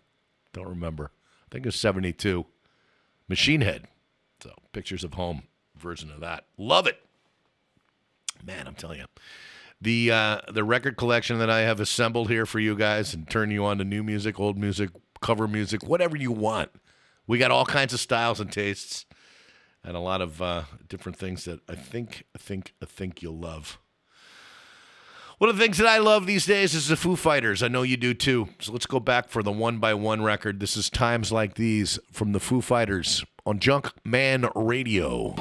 Don't remember. I think it was 72. Machine Head. So, Pictures of Home version of that. Love it. Man, I'm telling you. The uh, the record collection that I have assembled here for you guys and turn you on to new music, old music, cover music, whatever you want. We got all kinds of styles and tastes and a lot of uh, different things that I think, I think, I think you'll love. One of the things that I love these days is the Foo Fighters. I know you do too. So let's go back for the one by one record. This is Times Like These from the Foo Fighters on Junk Man Radio.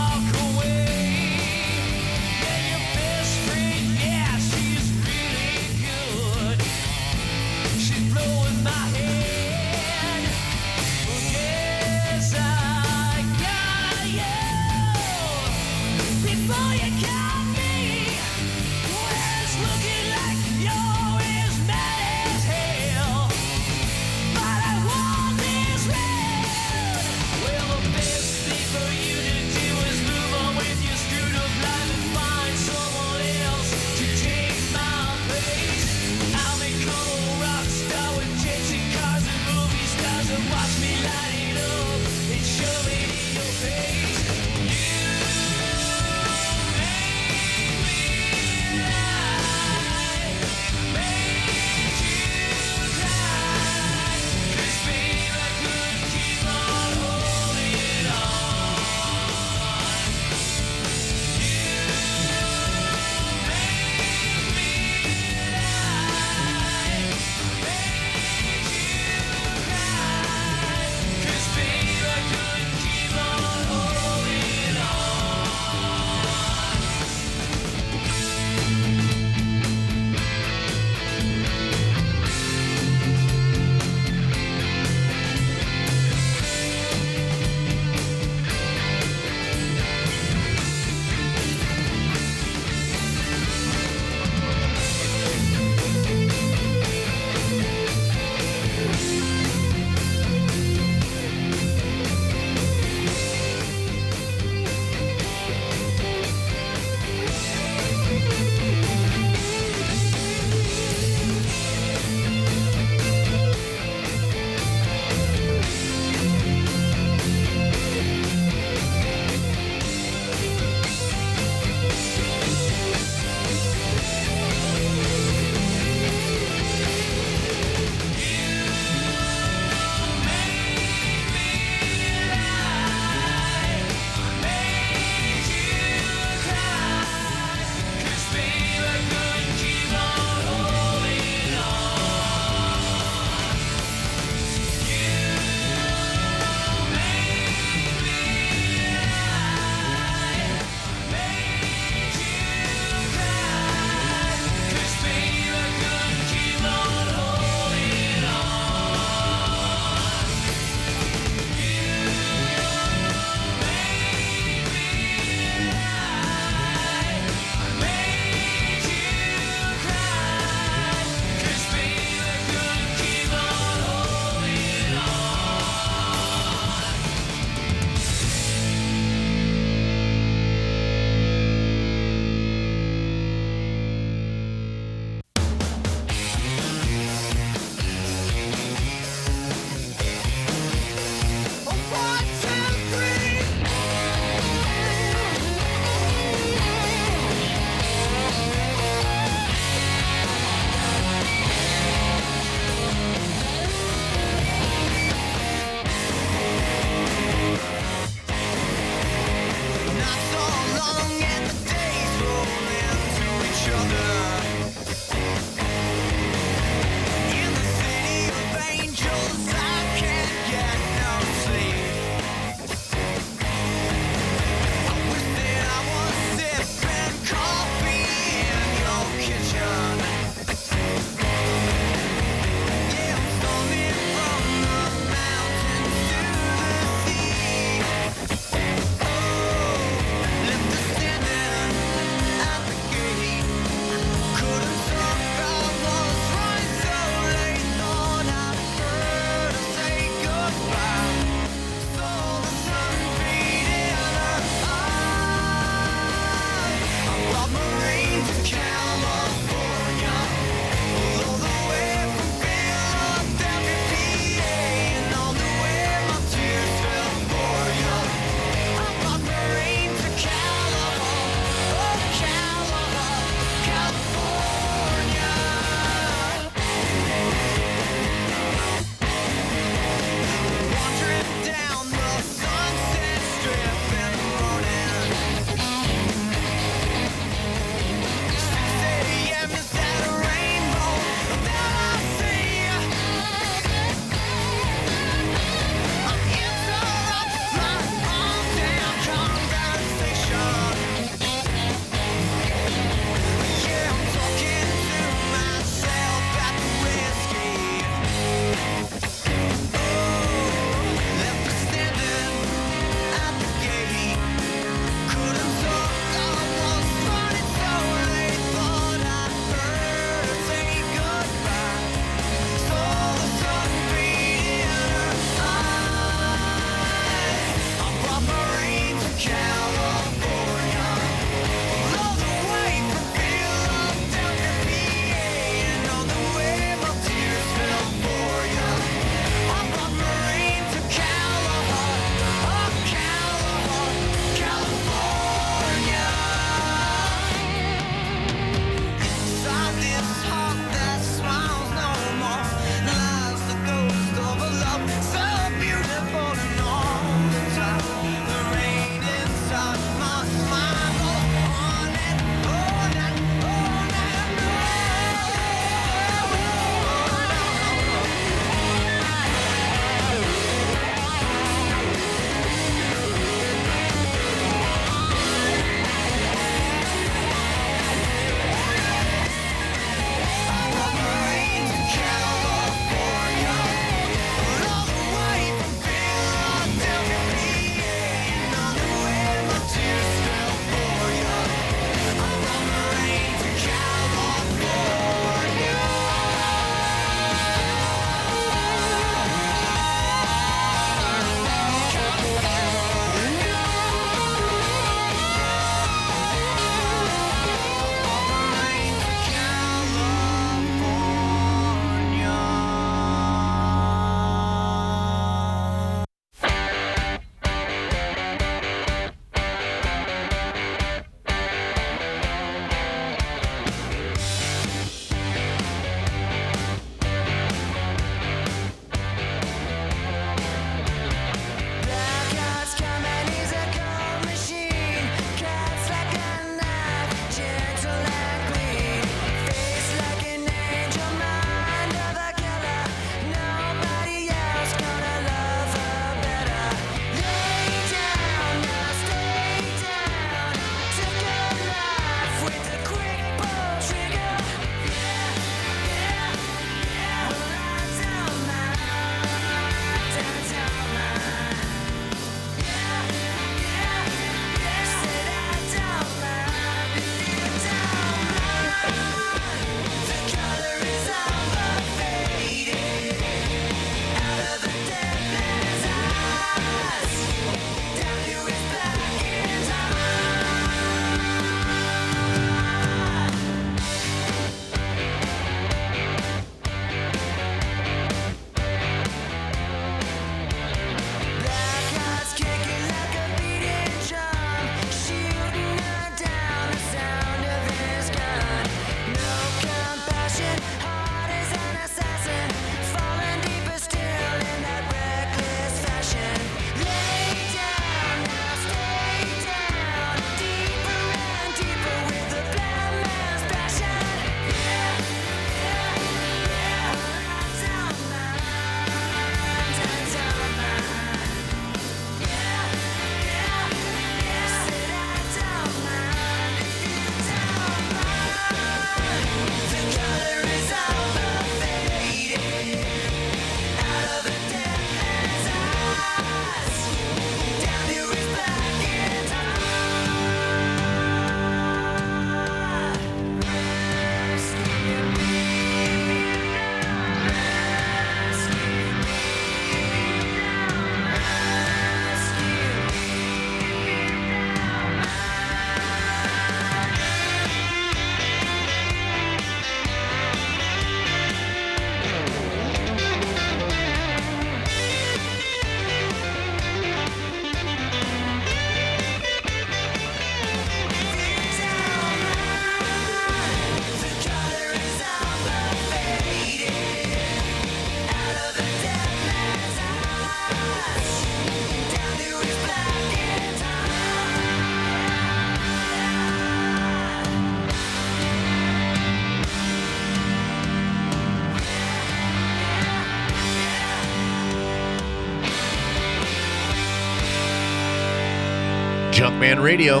Junkman Radio.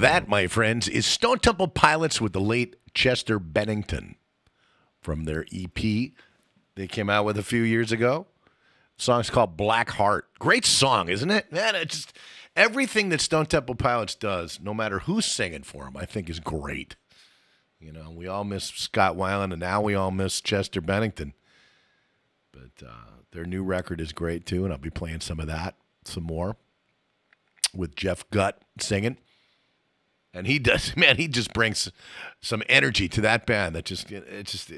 That, my friends, is Stone Temple Pilots with the late Chester Bennington from their EP they came out with a few years ago. The song's called Black Heart. Great song, isn't it? Man, it just everything that Stone Temple Pilots does, no matter who's singing for them, I think is great. You know, we all miss Scott Weiland, and now we all miss Chester Bennington. But uh, their new record is great too, and I'll be playing some of that, some more, with Jeff Gutt singing. And he does, man. He just brings some energy to that band. That just, it's just,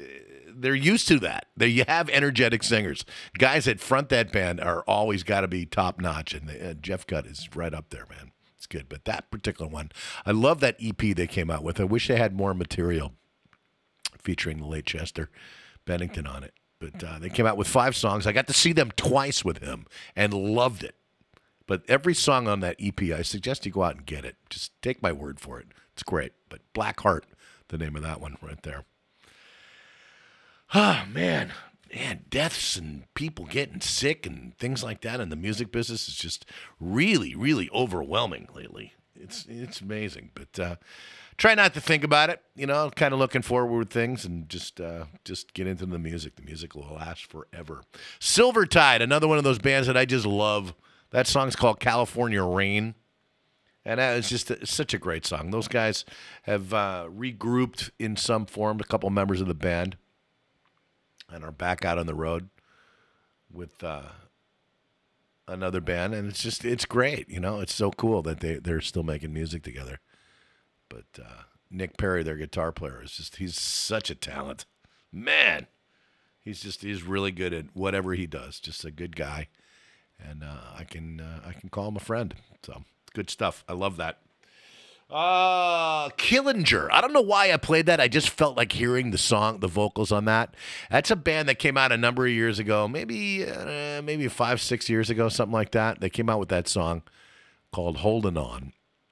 they're used to that. They you have energetic singers. Guys that front that band are always got to be top notch, and uh, Jeff Gutt is right up there, man. It's good. But that particular one, I love that EP they came out with. I wish they had more material featuring the late Chester Bennington on it. But uh, they came out with five songs. I got to see them twice with him and loved it. But every song on that EP, I suggest you go out and get it. Just take my word for it. It's great. But Black Heart, the name of that one right there. Ah, man. Man, deaths and people getting sick and things like that in the music business is just really, really overwhelming lately. It's it's amazing. But uh, try not to think about it. You know, kind of looking forward things and just uh, just get into the music. The music will last forever. Silvertide, another one of those bands that I just love. That song's called California Rain. And that is just it's such a great song. Those guys have uh, regrouped in some form, a couple members of the band, and are back out on the road with uh, another band. And it's just, it's great. You know, it's so cool that they, they're still making music together. But uh, Nick Perri, their guitar player, is just, he's such a talent. Man, he's just, he's really good at whatever he does. Just a good guy. And uh, I can, uh, I can call him a friend. So good stuff. I love that. Uh, Killinger. I don't know why I played that. I just felt like hearing the song, the vocals on that. That's a band that came out a number of years ago, maybe uh, maybe five, six years ago, something like that. They came out with that song called "Holding On,"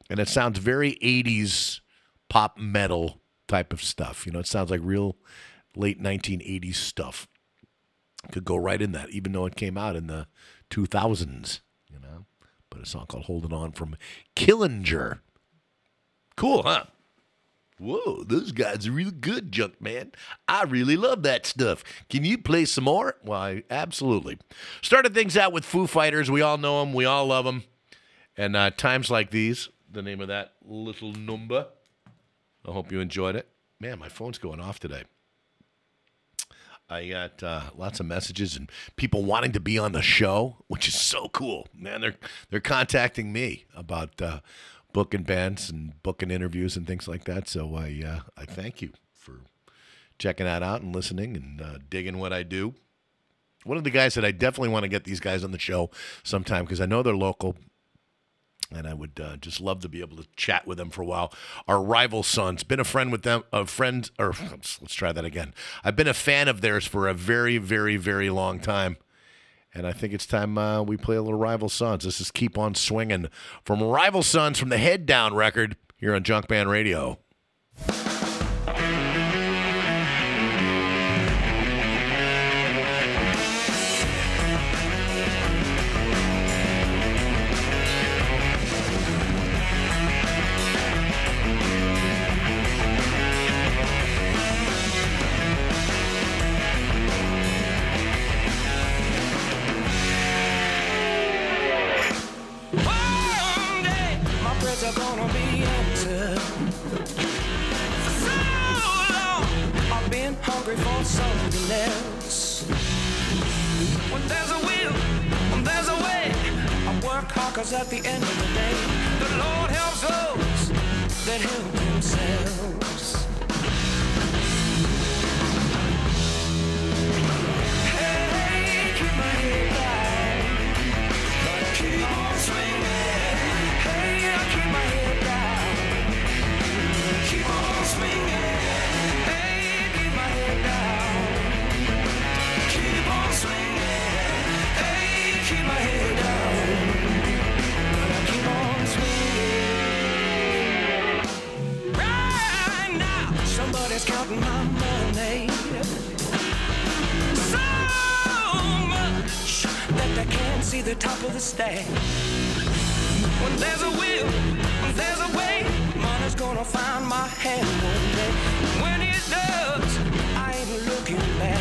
and it sounds very '80s pop metal type of stuff. You know, it sounds like real late 1980s stuff. Could go right in that, even though it came out in the 2000s. You know, but a song called "Holding On" from Killinger. Cool, huh? Whoa, those guys are really good, Junkman. I really love that stuff. Can you play some more? Why, absolutely. Started things out with Foo Fighters. We all know them. We all love them. And uh, times like these, the name of that little number. I hope you enjoyed it. Man, my phone's going off today. I got uh, lots of messages and people wanting to be on the show, which is so cool. Man, they're they're contacting me about uh, booking bands and booking interviews and things like that. So I uh, I thank you for checking that out and listening and uh, digging what I do. One of the guys that I definitely want to get these guys on the show sometime because I know they're local. And I would uh, just love to be able to chat with them for a while. Our rival sons, been a friend with them, a friend, or let's, let's try that again. I've been a fan of theirs for a very, very, very long time. And I think it's time uh, we play a little Rival Sons. This is Keep On Swinging from Rival Sons from the Head Down record here on Junkman Radio. 'Cause at the end of the day, the Lord helps those that help somebody's counting my money. So much that they can't see the top of the stack. When there's a will, there's a way. Money's gonna find my hand one day. When it does, I ain't looking back.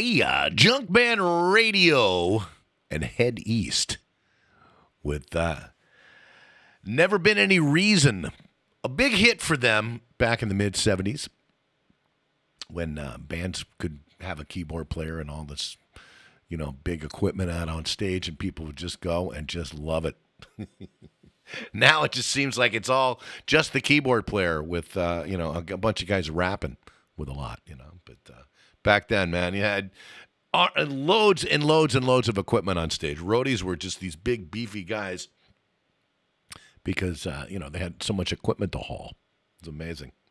Yeah, Junkman Radio and Head East with uh, Never Been Any Reason. A big hit for them back in the mid 70s when uh, bands could have a keyboard player and all this, you know, big equipment out on stage and people would just go and just love it. now it just seems like it's all just the keyboard player with, uh, you know, a, a bunch of guys rapping with a lot, you know. But uh, back then, man, you had uh, loads and loads and loads of equipment on stage. Roadies were just these big, beefy guys because, uh, you know, they had so much equipment to haul. It's amazing.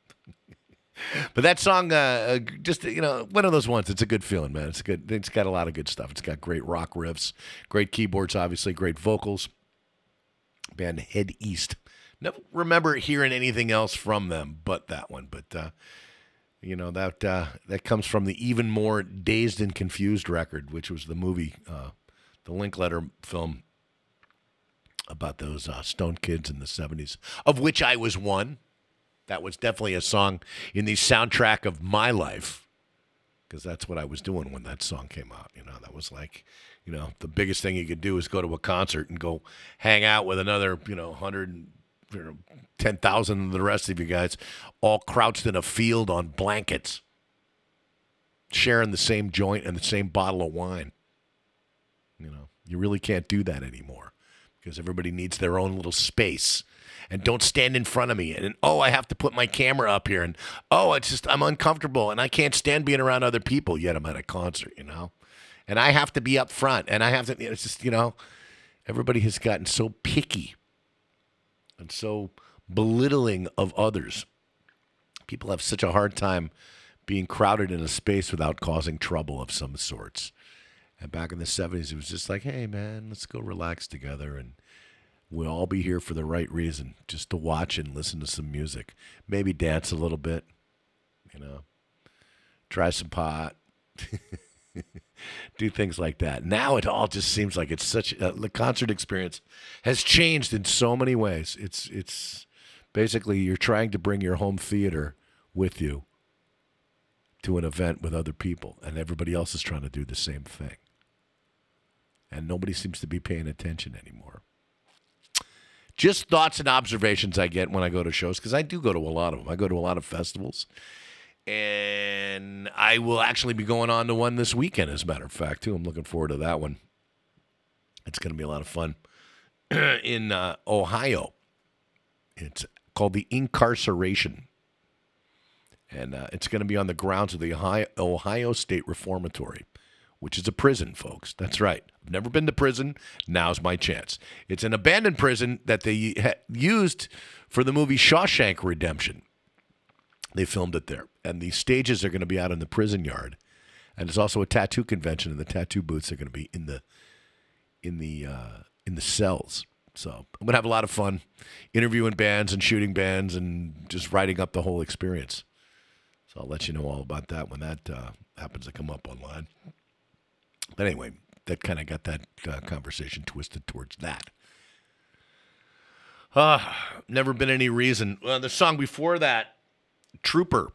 But that song, uh, uh, just you know, one of those ones. It's a good feeling, man. It's good. It's got a lot of good stuff. It's got great rock riffs, great keyboards, obviously, great vocals. Band Head East. Never remember hearing anything else from them but that one. But uh, you know that uh, that comes from the even more dazed and confused record, which was the movie, uh, the Linklater film about those uh, Stone Kids in the '70s, of which I was one. That was definitely a song in the soundtrack of my life because that's what I was doing when that song came out. You know, that was like, you know, the biggest thing you could do is go to a concert and go hang out with another, you know, hundred, you know, ten thousand of the rest of you guys, all crouched in a field on blankets, sharing the same joint and the same bottle of wine. You know, you really can't do that anymore because everybody needs their own little space. And don't stand in front of me. And oh, I have to put my camera up here. And oh, it's just I'm uncomfortable and I can't stand being around other people. Yet I'm at a concert, you know. And I have to be up front. And I have to. It's just you know, everybody has gotten so picky and so belittling of others. People have such a hard time being crowded in a space without causing trouble of some sorts. And back in the 70s, it was just like, hey, man, let's go relax together. And we'll all be here for the right reason, just to watch and listen to some music. Maybe dance a little bit, you know, try some pot, do things like that. Now it all just seems like it's such uh, the concert experience has changed in so many ways. It's, it's basically you're trying to bring your home theater with you to an event with other people, and everybody else is trying to do the same thing. And nobody seems to be paying attention anymore. Just thoughts and observations I get when I go to shows, because I do go to a lot of them. I go to a lot of festivals. And I will actually be going on to one this weekend, as a matter of fact, too. I'm looking forward to that one. It's going to be a lot of fun in uh, Ohio. It's called the Inkcarceration and uh, it's going to be on the grounds of the Ohio, Ohio State Reformatory, which is a prison, folks. That's right. I've never been to prison. Now's my chance. It's an abandoned prison that they used for the movie Shawshank Redemption. They filmed it there, and the stages are going to be out in the prison yard, and there's also a tattoo convention, and the tattoo booths are going to be in the in the uh, in the cells. So I'm gonna have a lot of fun interviewing bands and shooting bands and just writing up the whole experience. So I'll let you know all about that when that uh, happens to come up online. But anyway, that kind of got that uh, conversation twisted towards that. Uh, never been any reason. Uh, the song before that, Trooper,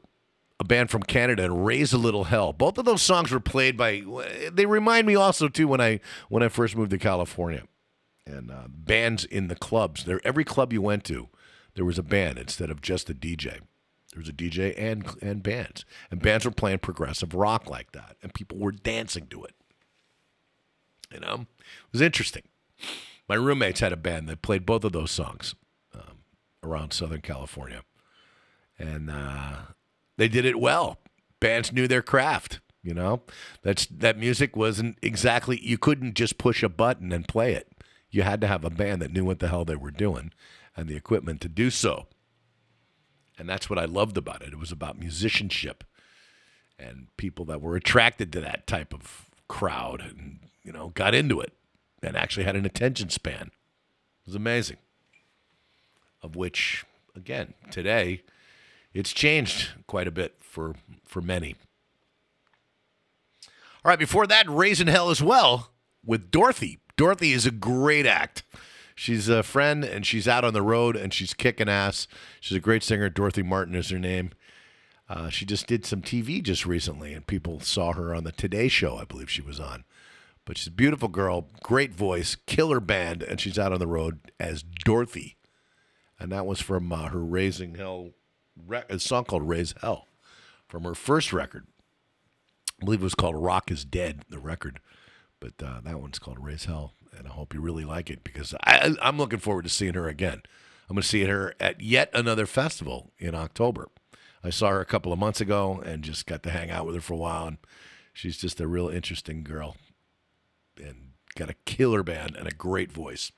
a band from Canada, and Raise a Little Hell. Both of those songs were played by. They remind me also too when I when I first moved to California, and uh, bands in the clubs. There, every club you went to, there was a band instead of just a DJ. There was a DJ and and bands, and bands were playing progressive rock like that, and people were dancing to it. You know, it was interesting. My roommates had a band that played both of those songs um, around Southern California, and uh, they did it well. Bands knew their craft. You know, that's that music wasn't exactly. You couldn't just push a button and play it. You had to have a band that knew what the hell they were doing and the equipment to do so. And that's what I loved about it. It was about musicianship and people that were attracted to that type of crowd and, you know, got into it and actually had an attention span. It was amazing. Of which, again, today, it's changed quite a bit for, for many. All right, before that, Raising Hell as well with Dorothy. Dorothy is a great act. She's a friend and she's out on the road and she's kicking ass. She's a great singer. Dorothy Martin is her name. Uh, she just did some TV just recently and people saw her on the Today Show, I believe she was on. But she's a beautiful girl, great voice, killer band, and she's out on the road as Dorothy. And that was from uh, her Raising Hell, rec- a song called Raise Hell from her first record. I believe it was called Rock is Dead, the record. But uh, that one's called Raise Hell. And I hope you really like it because I, I'm looking forward to seeing her again. I'm going to see her at yet another festival in October. I saw her a couple of months ago and just got to hang out with her for a while. And she's just a real interesting girl and got a killer band and a great voice.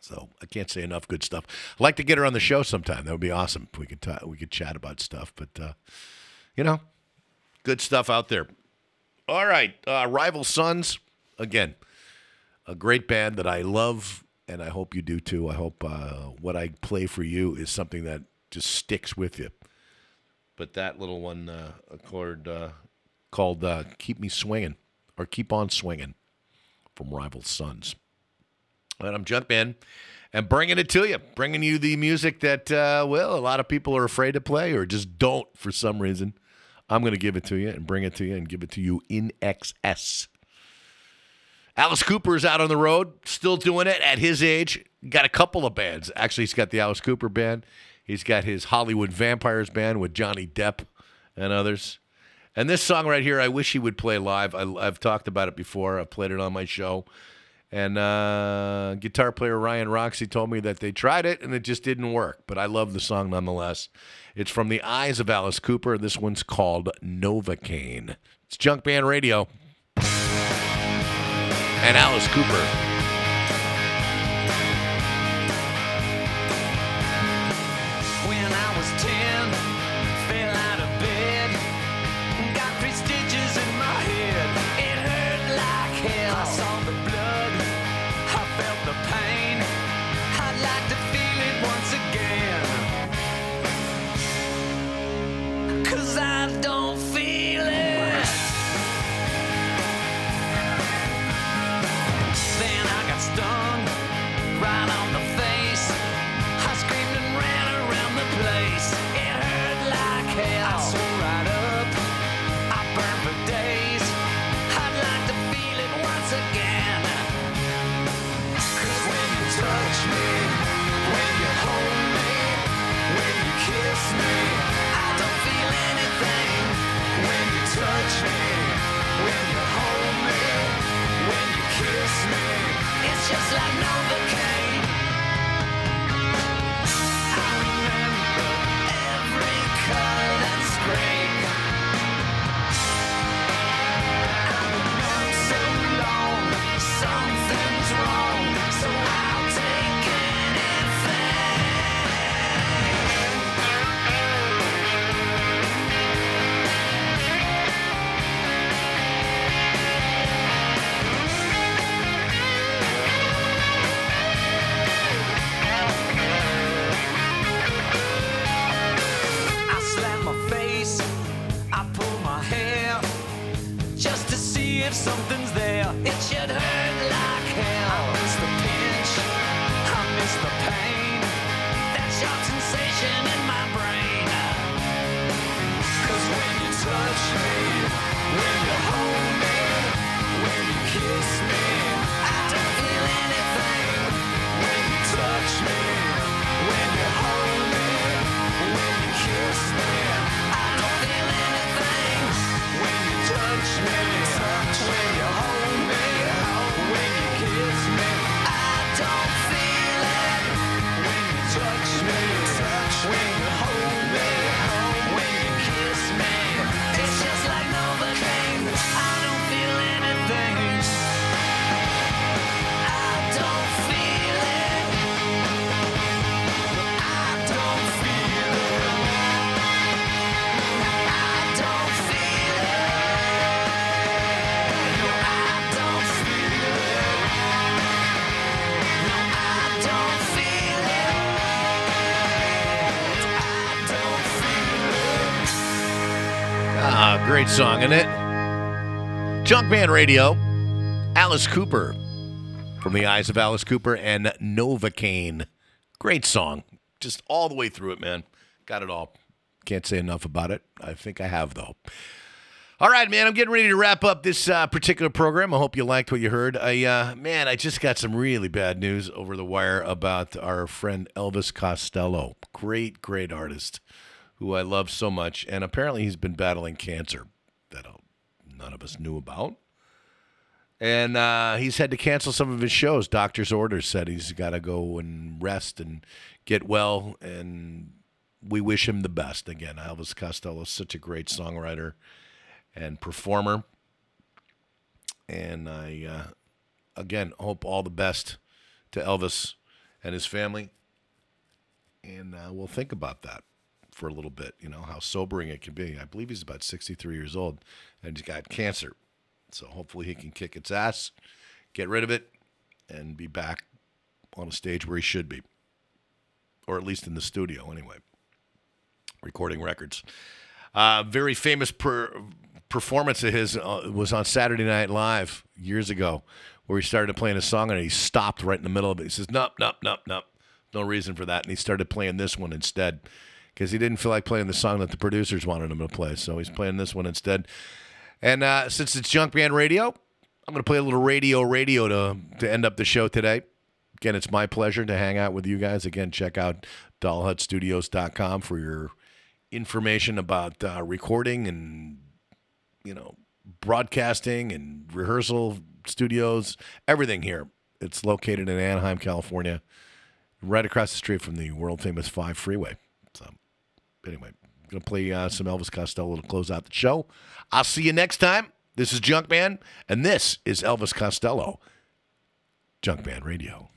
So I can't say enough good stuff. I'd like to get her on the show sometime. That would be awesome. We could ta- we could chat about stuff. But uh, you know, good stuff out there. All right, uh, Rival Sons again, a great band that I love, and I hope you do too. I hope uh, what I play for you is something that just sticks with you. But that little one uh, chord uh, called uh, "Keep Me Swinging" or "Keep On Swinging" from Rival Sons. And I'm Junkman and bringing it to you, bringing you the music that, uh, well, a lot of people are afraid to play or just don't for some reason. I'm going to give it to you and bring it to you and give it to you in XS. Alice Cooper is out on the road, still doing it at his age. Got a couple of bands. Actually, he's got the Alice Cooper band. He's got his Hollywood Vampires band with Johnny Depp and others. And this song right here, I wish he would play live. I, I've talked about it before. I've played it on my show. And uh, guitar player Ryan Roxie told me that they tried it and it just didn't work. But I love the song nonetheless. It's from the eyes of Alice Cooper. This one's called Novocaine. It's Junkman Radio. And Alice Cooper. Great song, isn't it? Junkman Radio, Alice Cooper from the eyes of Alice Cooper and Novocaine. Great song. Just all the way through it, man. Got it all. Can't say enough about it. I think I have, though. All right, man. I'm getting ready to wrap up this uh, particular program. I hope you liked what you heard. I, uh, man, I just got some really bad news over the wire about our friend Elvis Costello. Great, great artist who I love so much, and apparently he's been battling cancer none of us knew about. And uh, he's had to cancel some of his shows. Doctor's orders said he's got to go and rest and get well. And we wish him the best. Again, Elvis Costello is such a great songwriter and performer. And I, uh, again, hope all the best to Elvis and his family. And uh, we'll think about that for a little bit, you know, how sobering it can be. I believe he's about 63 years old and he's got cancer. So hopefully he can kick its ass, get rid of it, and be back on a stage where he should be. Or at least in the studio, anyway, recording records. Uh, very famous per- performance of his uh, was on Saturday Night Live years ago, where he started playing a song and he stopped right in the middle of it. He says, "Nope, nope, nope, nope, no reason for that," and he started playing this one instead because he didn't feel like playing the song that the producers wanted him to play. So he's playing this one instead. And uh, since it's Junkman Radio, I'm going to play a little radio radio to to end up the show today. Again, it's my pleasure to hang out with you guys. Again, check out dollhutstudios.com for your information about uh, recording and you know broadcasting and rehearsal studios, everything here. It's located in Anaheim, California, right across the street from the world famous Five Freeway. So, anyway, gonna play uh, some Elvis Costello to close out the show. I'll see you next time. This is Junkman, and this is Elvis Costello, Junkman Radio.